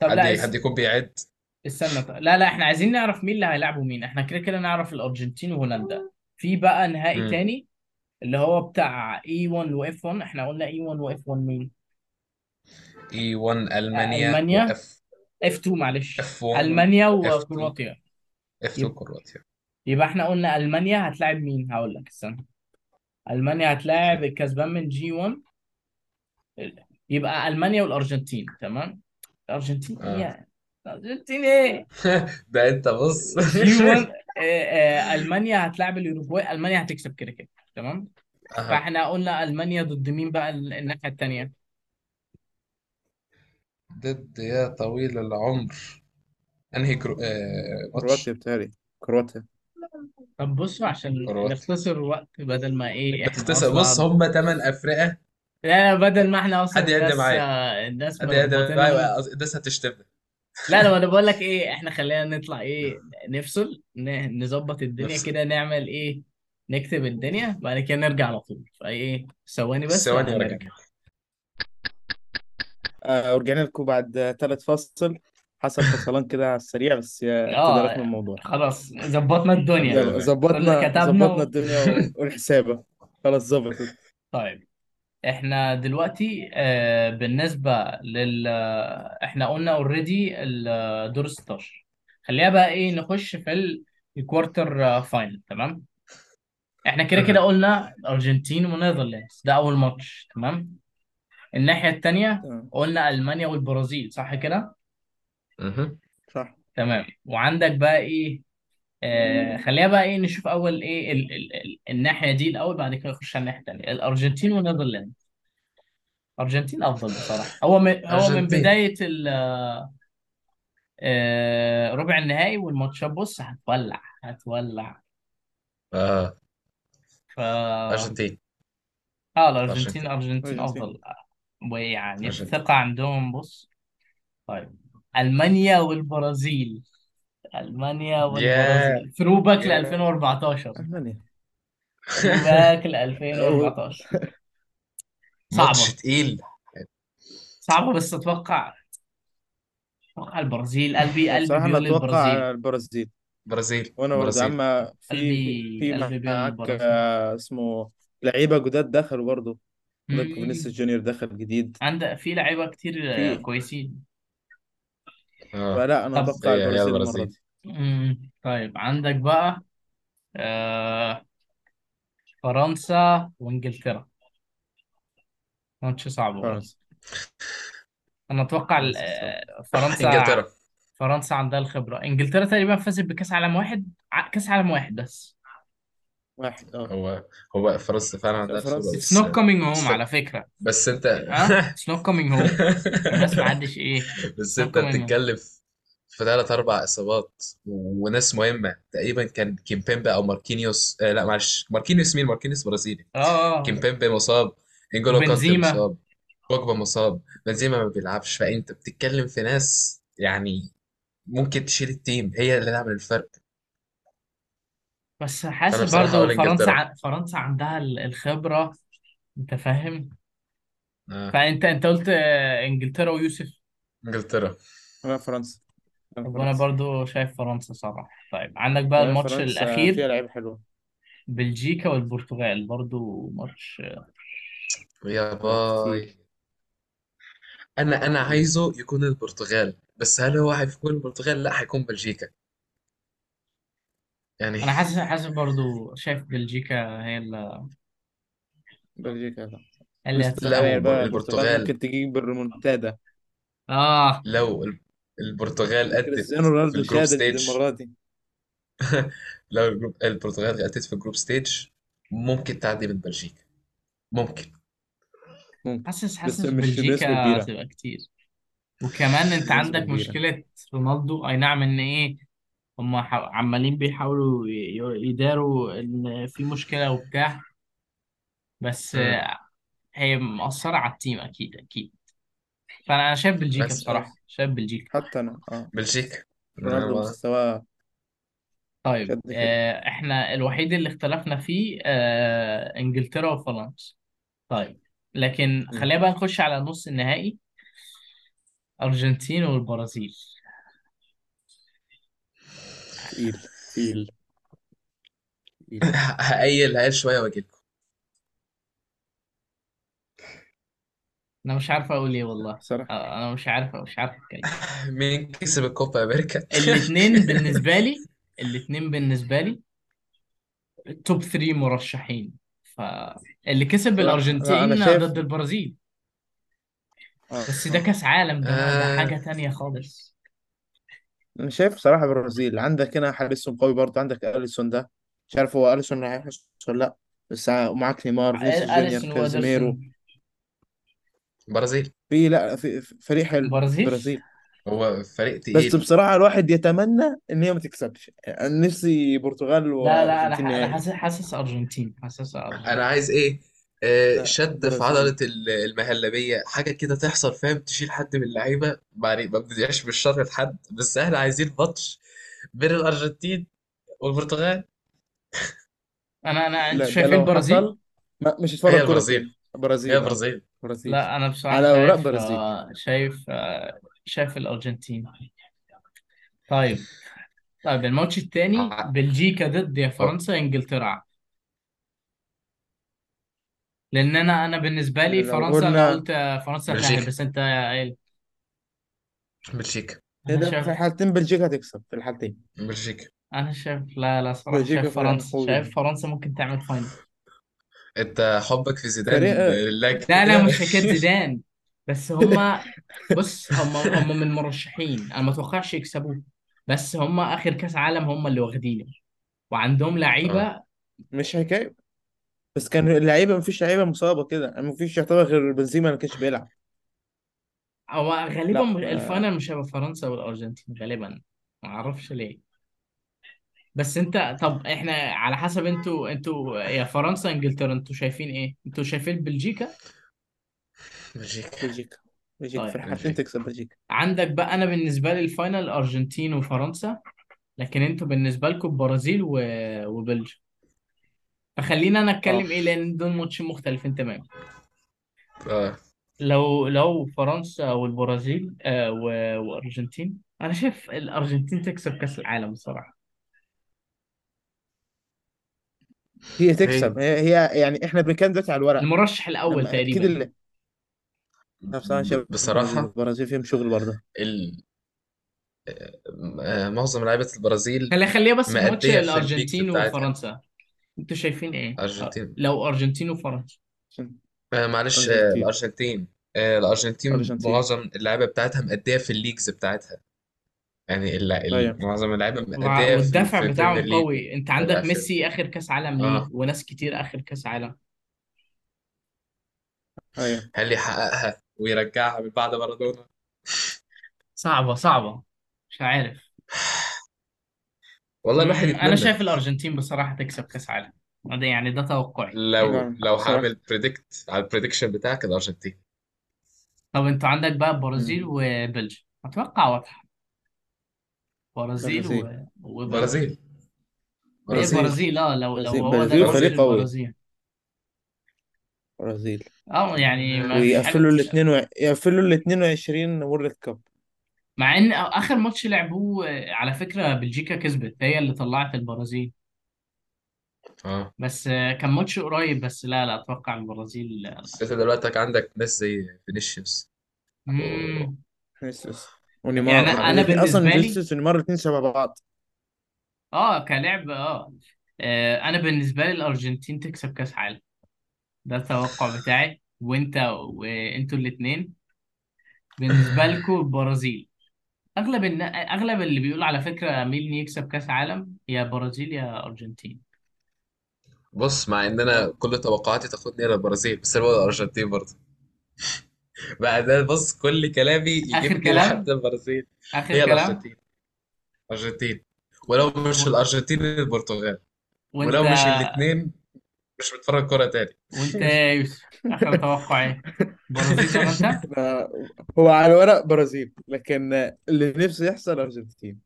طب حد لا حد اس... يكون بيعد؟ استنى طيب. لا لا إحنا عايزين نعرف مين اللي هيلعبوا مين. إحنا كده كده نعرف الأرجنتين وهولندا. في بقى نهائي امم تاني اللي هو بتاع اي 1 واف 1 إحنا قلنا اي 1 واف 1 مين؟ اي 1 آه، ألمانيا ألمانيا. واف اف 2 معلش. اف 1 ألمانيا اف 2 وكرواتيا اف 2 يب... كرواتيا. يبقى إحنا قلنا ألمانيا هتلاعب مين؟ هقول لك استنى. ألمانيا هتلاعب الكسبان من جي 1 يبقى ألمانيا والأرجنتين تمام؟ الأرجنتين إيه آه. يعني؟ الأرجنتين إيه؟ ده أنت بص. جي 1 آه، آه، ألمانيا هتلاعب اليوروجواي ألمانيا هتكسب كده كده. تمام؟ أها. فإحنا قلنا ألمانيا ضد مين بقى ال- الناحية التانية؟ ضد يا طويل العمر. أنهي كرو... آه... كرواتيا ماتش بتهيألي. كرواتيا. طب بصوا عشان كرواتيا. نختصر الوقت بدل ما إيه إحنا نختصر. بص أصلا هم ثمان افرقه لا لا بدل ما إحنا أصلا حد يقدم الناس معايا. آه، الناس حد يقدم معايا الناس هتشتمنا لا لا أنا بقول لك إيه إحنا خلينا نطلع إيه نفصل ن- نظبط الدنيا نفس كده نعمل إيه نكتب الدنيا بعد كده نرجع على طول. فإيه ثواني بس ثواني وهنرجع آه ورجعنا لكم بعد ثلاث فصل حصل فصلان كده على السريع بس تداركنا آه الموضوع. خلاص ظبطنا الدنيا. يلا ظبطنا كتبنا ظبطنا و... الدنيا والحسابة. خلاص ظبطت. طيب إحنا دلوقتي آه بالنسبة لل إحنا قلنا already الدور 16 خلينا بقى إيه نخش في ال- ال quarter final تمام؟ إحنا كده كده. قلنا الارجنتين و Netherlands ده أول ماتش تمام؟ الناحية التانية تمام. قلنا ألمانيا والبرازيل صح كده؟ مهم. صح. تمام. وعندك بقى إيه؟ آه خلينا بقى إيه نشوف أول إيه ال ال ال الناحية دي الأول بعد كده نخش على الناحية التانية. الأرجنتين و Netherlands. الارجنتين أفضل بصراحة. هو من هو من أرجنتين. بداية ال آه ربع النهائي والماتشات بص هتولع هتولع. آه. ف آه ارجنتين الأرجنتين أرجنتين. الأرجنتين أرجنتين. أفضل. ويعني أرجنتين. الثقة عندهم بص. طيب. ألمانيا والبرازيل. ألمانيا يا والبرازيل. throwback ل يا 2014 ألمانيا. throwback ل أو- 2014 ماتش صعبة تقيل. صعبة بس أتوقع. أتوقع البرازيل قلبي قلبي بصراحة أنا بيقول أتوقع البرازيل. البرازيل. برازيل وأنا برضه يا برازيل. عم في قلبي في قلبي بيقول معاك البرازيل آه، اسمه لعيبة جداد دخلوا برضه. عندك فينيسيوس مم. جونيور دخل جديد. عندك في لعيبة كتير آه، في كويسين. آه. فلا أنا طب أتوقع هي هي البرازيل المرة البرازيل دي. مم. طيب عندك بقى آه فرنسا وإنجلترا. ماتش صعب برضه. فرنسا. أنا أتوقع ال- فرنسا صح آه، فرنسا إنجلترا. فرنسا عندها الخبرة. إنجلترا تقريبا فازت بكأس عالم واحد ع- كأس عالم واحد بس. واحد آه. هو هو فرنسا فعلا عندها الخبرة فرنسا It's بس not coming home بس على فكرة. بس أنت ها؟ It's not coming home. الناس ما عندش إيه. بس not أنت coming home. بتتكلم في ثلاث أربع إصابات وناس مهمة. تقريبا كان كيمبيمبا أو ماركينيوس آه لا معلش. ماركينيوس مين؟ ماركينيوس برازيلي. آه آه كيمبيمبا مصاب. نجولو كانتي وبنزيما مصاب. بوجبا مصاب. بنزيما ما بيلعبش. فأنت بتتكلم في ناس يعني ممكن تشيل ال team هي اللي تعمل الفرق. بس فانا حاسس بصراحة برضو هقول فرنسا انجلترا ع... فرنسا عندها ال- الخبرة انت فاهم؟ آه. فانت انت قلت آه، انجلترا ويوسف. انجلترا. لا فرنسا. لا طب وأنا فرنسا. برضو شايف فرنسا صراحة. طيب عندك بقى لا الماتش فرنسا الأخير. فيها لعيبة حلوة. بلجيكا والبرتغال برضو ماتش. يا كتير. باي. أنا أنا عايزه يكون البرتغال. بس هل هو هيكون البرتغال لا هيكون بلجيكا. يعني أنا حاسس حاسس برضو شايف بلجيكا هي اللي بلجيكا لا. اللي مستقبل لو هتصعد البر- بقى البرتغال. البرتغال ممكن تجيب بالريمونتادا. آه. لو ال- البرتغال كريستيانو أدت في رونالدو الجروب شادد ستيج المرة دي. لو الجروب البرتغال أدت في الجروب ستيج ممكن تعدي من بلجيكا. ممكن. ممكن. حاسس بس حاسس مش بنسبة بلجيكا كبيرة. هتبقى كتير. وكمان انت بنسبة عندك كبيرة. مشكلة رونالدو. أي نعم إن إيه هم ح- عمالين بيحاولوا ي- ي- يداروا إن في مشكلة وبتاع. بس مم. آه، هي مأثرة على التيم أكيد أكيد. فأنا أنا شايف بلجيكا بس بصراحة شايف بلجيكا. حتى أنا آه. بلجيكا. رونالدو آه، مستواه طيب شد كده. آه إحنا الوحيد اللي اختلفنا فيه آه إنجلترا وفرنسا. طيب لكن مم. خلينا بقى نخش على نص النهائي. ارجنتين والبرازيل. تقيل تقيل. تقيل. هقيل هقيل شوية وأجيلكم أنا مش عارف أقول إيه والله. صراحة. آه أنا مش عارف مش عارف أتكلم. مين كسب الكوبا أمريكا؟ الاتنين بالنسبة لي الاتنين بالنسبة لي توب 3 مرشحين. فاللي كسب لا لا أنا الأرجنتين شايف ضد البرازيل. بس ده كاس عالم ده ده آه حاجة تانية خالص. أنا شايف بصراحة البرازيل عندك هنا حارسهم قوي برضه عندك أليسون ده. مش عارف هو أليسون هيحس ولا لأ بس ومعاك نيمار فينيسيوس جونيور أليسون. كازيميرو. وإيدرسون برازيل. في لأ في في فريق حلو. برازيل؟ برازيل. هو فريق بس تقيل بصراحة الواحد يتمنى إن هي ما تكسبش. أنا نفسي برتغال لا لا أنا وأرجنتين ح- أنا نهائي حاسس حاسس أرجنتين حاسس أنا ارجنتين عايز إيه؟ آه، لا شد في برازيل عضلة ال- المهلبية. حاجة كده تحصل فاهم؟ تشيل حد من اللعيبة. يعني ما بديش بالشر لحد بس إحنا عايزين ماتش بين الأرجنتين والبرتغال. أنا أنا أنتوا لا ده شايفين لو البرازيل؟ حصل ما مش هي هتفرج كورة البرازيل. تاني. هي برازيل آه البرازيل. برازيل. لا أنا بصراحة على أوراق شايف برازيل. آه، شايف آه، شايف الأرجنتين. طيب. طيب الماتش التاني ع- بلجيكا ضد يا فرنسا إنجلترا. لأن أنا أنا بالنسبة لي لو فرنسا أنا قلنا قلت آه، فرنسا بلجيكا. بس أنت قايل بلجيكا. أنا كده في شايف الحالتين بلجيكا هتكسب في الحالتين. بلجيكا. أنا شايف لا لا صراحة بلجيكا شايف فرنسا شايف فرنسا ممكن تعمل final أنت حبك في زيدان فريق لله لا لا كده مش حكاية زيدان. بس هما بص هما هما من المرشحين أنا ما أتوقعش يكسبوه. بس هما آخر كأس عالم هما اللي واخدينه. وعندهم آه. لعيبة مش حكاية. بس كان اللعيبة مفيش لعيبة مصابة كده مفيش يعتبر غير بنزيما اللي كانش بيلعب. هو غالبا لا مش- آه. ال final مش هيبقى فرنسا والأرجنتين غالبا ما أعرفش ليه. بس أنت طب إحنا على حسب أنتوا أنتوا يا فرنسا إنجلترا أنتوا شايفين إيه؟ أنتوا شايفين بلجيكا؟ بلجيكا. بلجيكا. بلجيكا. في طيب الحالتين بلجيكا. تكسب بلجيكا. عندك بقى أنا بالنسبة لي ال final الارجنتين وفرنسا لكن أنتوا بالنسبة لكم البرازيل و... وبلجيكا. فخلينا أنا اتكلم إيه لأن دول ماتشين مختلفين تماما. آه. لو لو فرنسا والبرازيل آه. وأرجنتين أنا شايف الأرجنتين تكسب كأس العالم بصراحة. هي تكسب. هي, هي يعني إحنا بنتكلم دلوقتي على الورق. المرشح الأول لما أكيد تقريبا. اللي أنا بصراحة شايف البرازيل بصراحة البرازيل فيهم شغل برضه. ال... آه، معظم لعيبة البرازيل خلي خليها بس ماتش مأدية في البيكس الأرجنتين بتاعتها. وفرنسا. أنتوا شايفين إيه؟ أرجنتين. لو أرجنتين وفرنسا. آه معلش آه أرجنتين. الأرجنتين. آه الأرجنتين أرجنتين. معظم اللعيبة بتاعتها مأدية في الليجز بتاعتها. يعني ال... ال... أيوة. معظم اللعيبة وع- مأدية في, والدفع في البريمير بتاعهم ليج قوي. انت عندك والآخر ميسي آخر كأس عالم ليه؟ آه. وناس كتير آخر كأس عالم. أيوة. هل يحققها ويرجعها من بعد مارادونا؟ صعبة صعبة. مش عارف. والله الواحد مم، أنا يتمنى. شايف الأرجنتين بصراحة تكسب كأس عالم. ده يعني ده توقعي. لو لو بصراحة هعمل predict على ال prediction بتاعك الأرجنتين. طب أنتوا عندك بقى البرازيل. وبلجيكا. أتوقع واضحة. برازيل برازيل. و... وبلجيكا برازيل. هي برازيل. البرازيل آه لو لو برازيل هو ده برازيل برازيل فريق قوي. البرازيل برازيل. آه يعني ما فيش حاجة ويقفلوا ال تش... 2 و... يقفلوا ال 22 World Cup مع إن آخر ماتش لعبوه آه، على فكرة بلجيكا كسبت هي اللي طلعت البرازيل. آه. بس آه، كان ماتش قريب بس لا لا أتوقع البرازيل آه، بس أنت دلوقتي عندك ناس زي فينيسيوس و... مم. فينيسيوس يعني ونيمار أنا الاثنين أصلا بالنسبة لي فينيسيوس ونيمار الاثنين شبه بعض. آه كلاعب آه آه، أنا بالنسبة لي الأرجنتين تكسب كأس عالم. ده التوقع بتاعي وأنت وانتوا الاثنين بالنسبة لكم البرازيل. أغلب النا... أغلب اللي بيقول على فكرة مين يكسب كأس عالم؟ يا برازيل يا أرجنتين. بص مع ان أنا كل توقعاتي تاخدني إلى البرازيل بس أنا بقول الأرجنتين برضه. ده بص كل كلامي آخر يجيبني لحد كلام البرازيل. آخر هي كلام؟ الأرجنتين. أرجنتين. ولو مش. الأرجنتين البرتغال. وأنت ولو مش الاثنين مش بتفرج كورة تاني. وانت يا يوسف آخر توقع إيه برازيل أنت؟ ف- هو على الورق برازيل لكن اللي نفسه يحصل أرجنتين.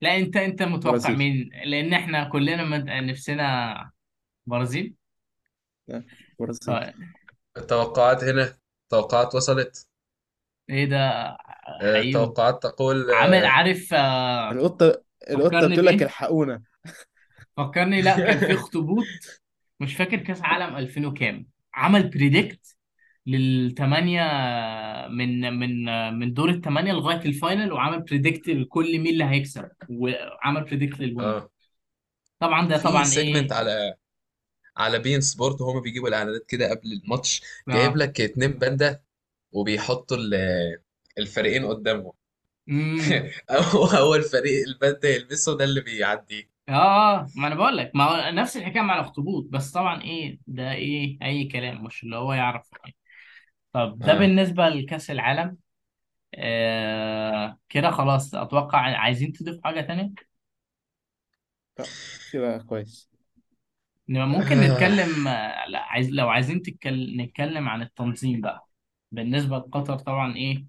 لا أنت أنت متوقع برازيل. مين؟ لأن إحنا كلنا مد- نفسنا برازيل. لا، برازيل. طيب. التوقعات هنا توقعات وصلت. إيه ده؟ آه، حقيقي. توقعات تقول عامل آه، عارف آه، القطة القطة فكرني بتقول لك بايه الحقونا فكرني لا كان في اخطبوط مش فاكر كاس عالم 2000 وكام. عمل predict للثمانية من من من دور الثمانية لغاية ال final وعمل predict لكل مين اللي هيكسب. وعمل predict لل win آه. طبعا ده في طبعا سيجمنت إيه على على beIN Sports وهما بيجيبوا الإعلانات كده قبل الماتش. جايب آه. لك اتنين باندا وبيحطوا ال- الفريقين قدامهم. امم اول فريق الباندا يلبسه ده اللي بيعدي آه ما أنا بقول لك. ما هو نفس الحكاية مع الأخطبوط بس طبعا إيه ده إيه أي كلام مش اللي هو يعرف. يعني. طب ده آه بالنسبة لكأس العالم. آه كده خلاص أتوقع عايزين تضيف حاجة تانية؟ كده كويس. ممكن نتكلم لا عايز لو عايزين نتكلم عن التنظيم بقى. بالنسبة لقطر طبعا إيه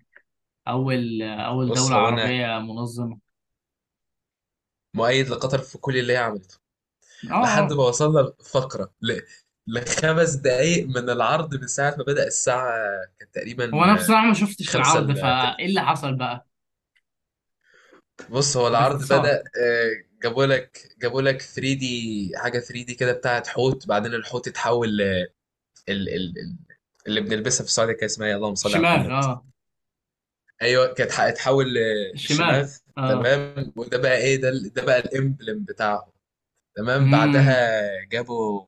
أول أول بص دولة هو أنا عربية منظمة. مؤيد لقطر في كل اللي هي عملته. آه. لحد آه ما وصلنا لفقرة ل... لخمس دقايق من العرض من ساعة ما بدأ الساعة كانت تقريبا هو أنا بصراحة ما شفتش خمسة العرض فإيه اللي حصل بقى؟ بص هو العرض باختصار. بدأ آه، جابوا لك جابوا لك 3 دي حاجة 3 دي كده بتاعت حوت بعدين الحوت اتحول ل... ال... ال... ال... اللي بنلبسها في السعودية كان اسمها إيه؟ اللهم صل على الشماغ محمد. آه. أيوه كانت هتحول الشماغ للشماغ آه. تمام؟ وده بقى إيه؟ ده ده بقى ال emblem بتاعه تمام؟ بعدها جابوا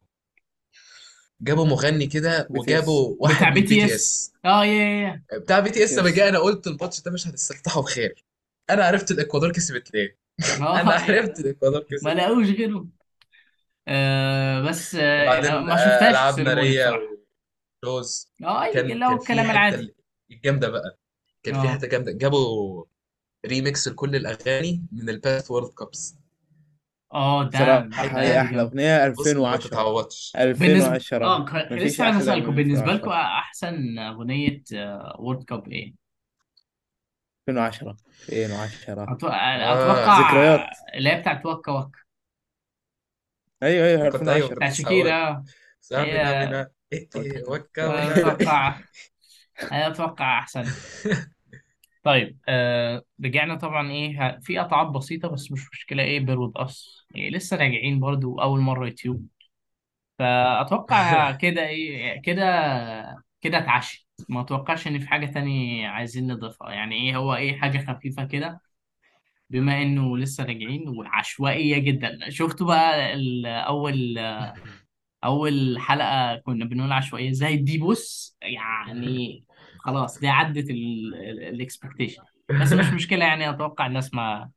جابوا مغني كده وجابوا بتاع واحد من BTS. آه يا يا بتاع BTS. لما جه أنا قلت الماتش ده مش هتستفتحوا بخير. أنا عرفت الإكوادور كسبت ليه؟ أنا آه عرفت. الإكوادور ما كسبت لاقوش غيره. آه بس آه وبعدين ما آه، شفتهاش العاب ال ceremony ناريه بصراحة. ولوز آه كان اللي هو كان في الكلام حتة العادي. ال- الجامدة بقى. كان في آه. حتة جامدة. جابوا ريميكس لكل الأغاني من ال past world cups آه ده هي جامده أغنية بص ما 2010 تتعوضش. بالنسبة 2010 آه ك- لسه عايز اسالكم بالنسبة لكم 2010 أحسن أغنية وورد كاب إيه؟ 2010 2010 أتو- آه أتوقع ذكريات. اللي هي بتاعت وكا وكا. أيوه أيوه كنت أيوه 2010 كنت بتاعت شاكيرا. سامنا هي منا إيه إيه أتوقع. أتوقع أحسن. طيب آه رجعنا طبعا إيه ه- في قطعات بسيطة بس مش مشكلة إيه بير وذ اس إيه لسه راجعين برضو أول مرة يوتيوب فأتوقع كده إيه كده كده اتعشت ما أتوقعش إن في حاجة تاني عايزين نضيفها. يعني إيه هو إيه حاجة خفيفة كده بما إنه لسه راجعين وعشوائية جدا. شفتوا بقى ال- أول أول حلقة كنا بنقول عشوائية زي دي بص يعني خلاص دي عدت الاكسبكتيشن بس مش مشكلة يعني أتوقع الناس ما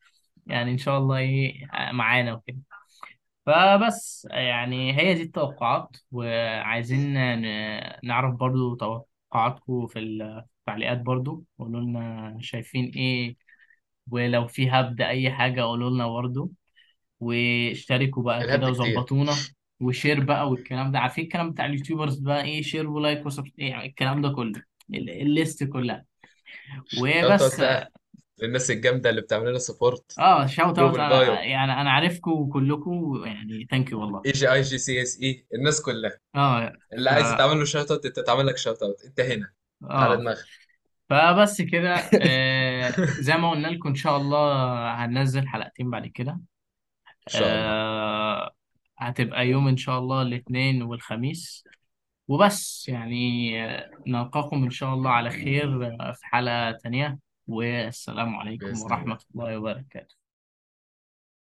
يعني إن شاء الله إيه معانا وكده. فبس يعني هي دي التوقعات وعايزين نعرف برضو توقعاتكم في التعليقات برضو. قولوا لنا شايفين إيه ولو في هبد أي حاجة قولوا لنا برضو. واشتركوا بقى كده الهبد كتير. وظبطونا و share بقى والكلام ده. عارفين الكلام بتاع ال YouTubers بقى إيه share و like و subscribe إيه الكلام ده كله. ال list كلها. وبس للناس الجامدة اللي بتعمل لنا support آه shout out يعني أنا عارفكم كلكم يعني thank you والله. إي جي آي جي سي إس إي الناس كلها. آه اللي عايز يتعمل له shout out أنت تعمل لك shout out أنت هنا على آه دماغك. فبس كده آه زي ما قلنا لكم إن شاء الله هننزل حلقتين بعد كده. إن شاء الله. آه هتبقى يوم إن شاء الله الاثنين والخميس. وبس يعني نلقاكم إن شاء الله على خير في حلقة تانية والسلام عليكم بإذن الله. ورحمة الله وبركاته.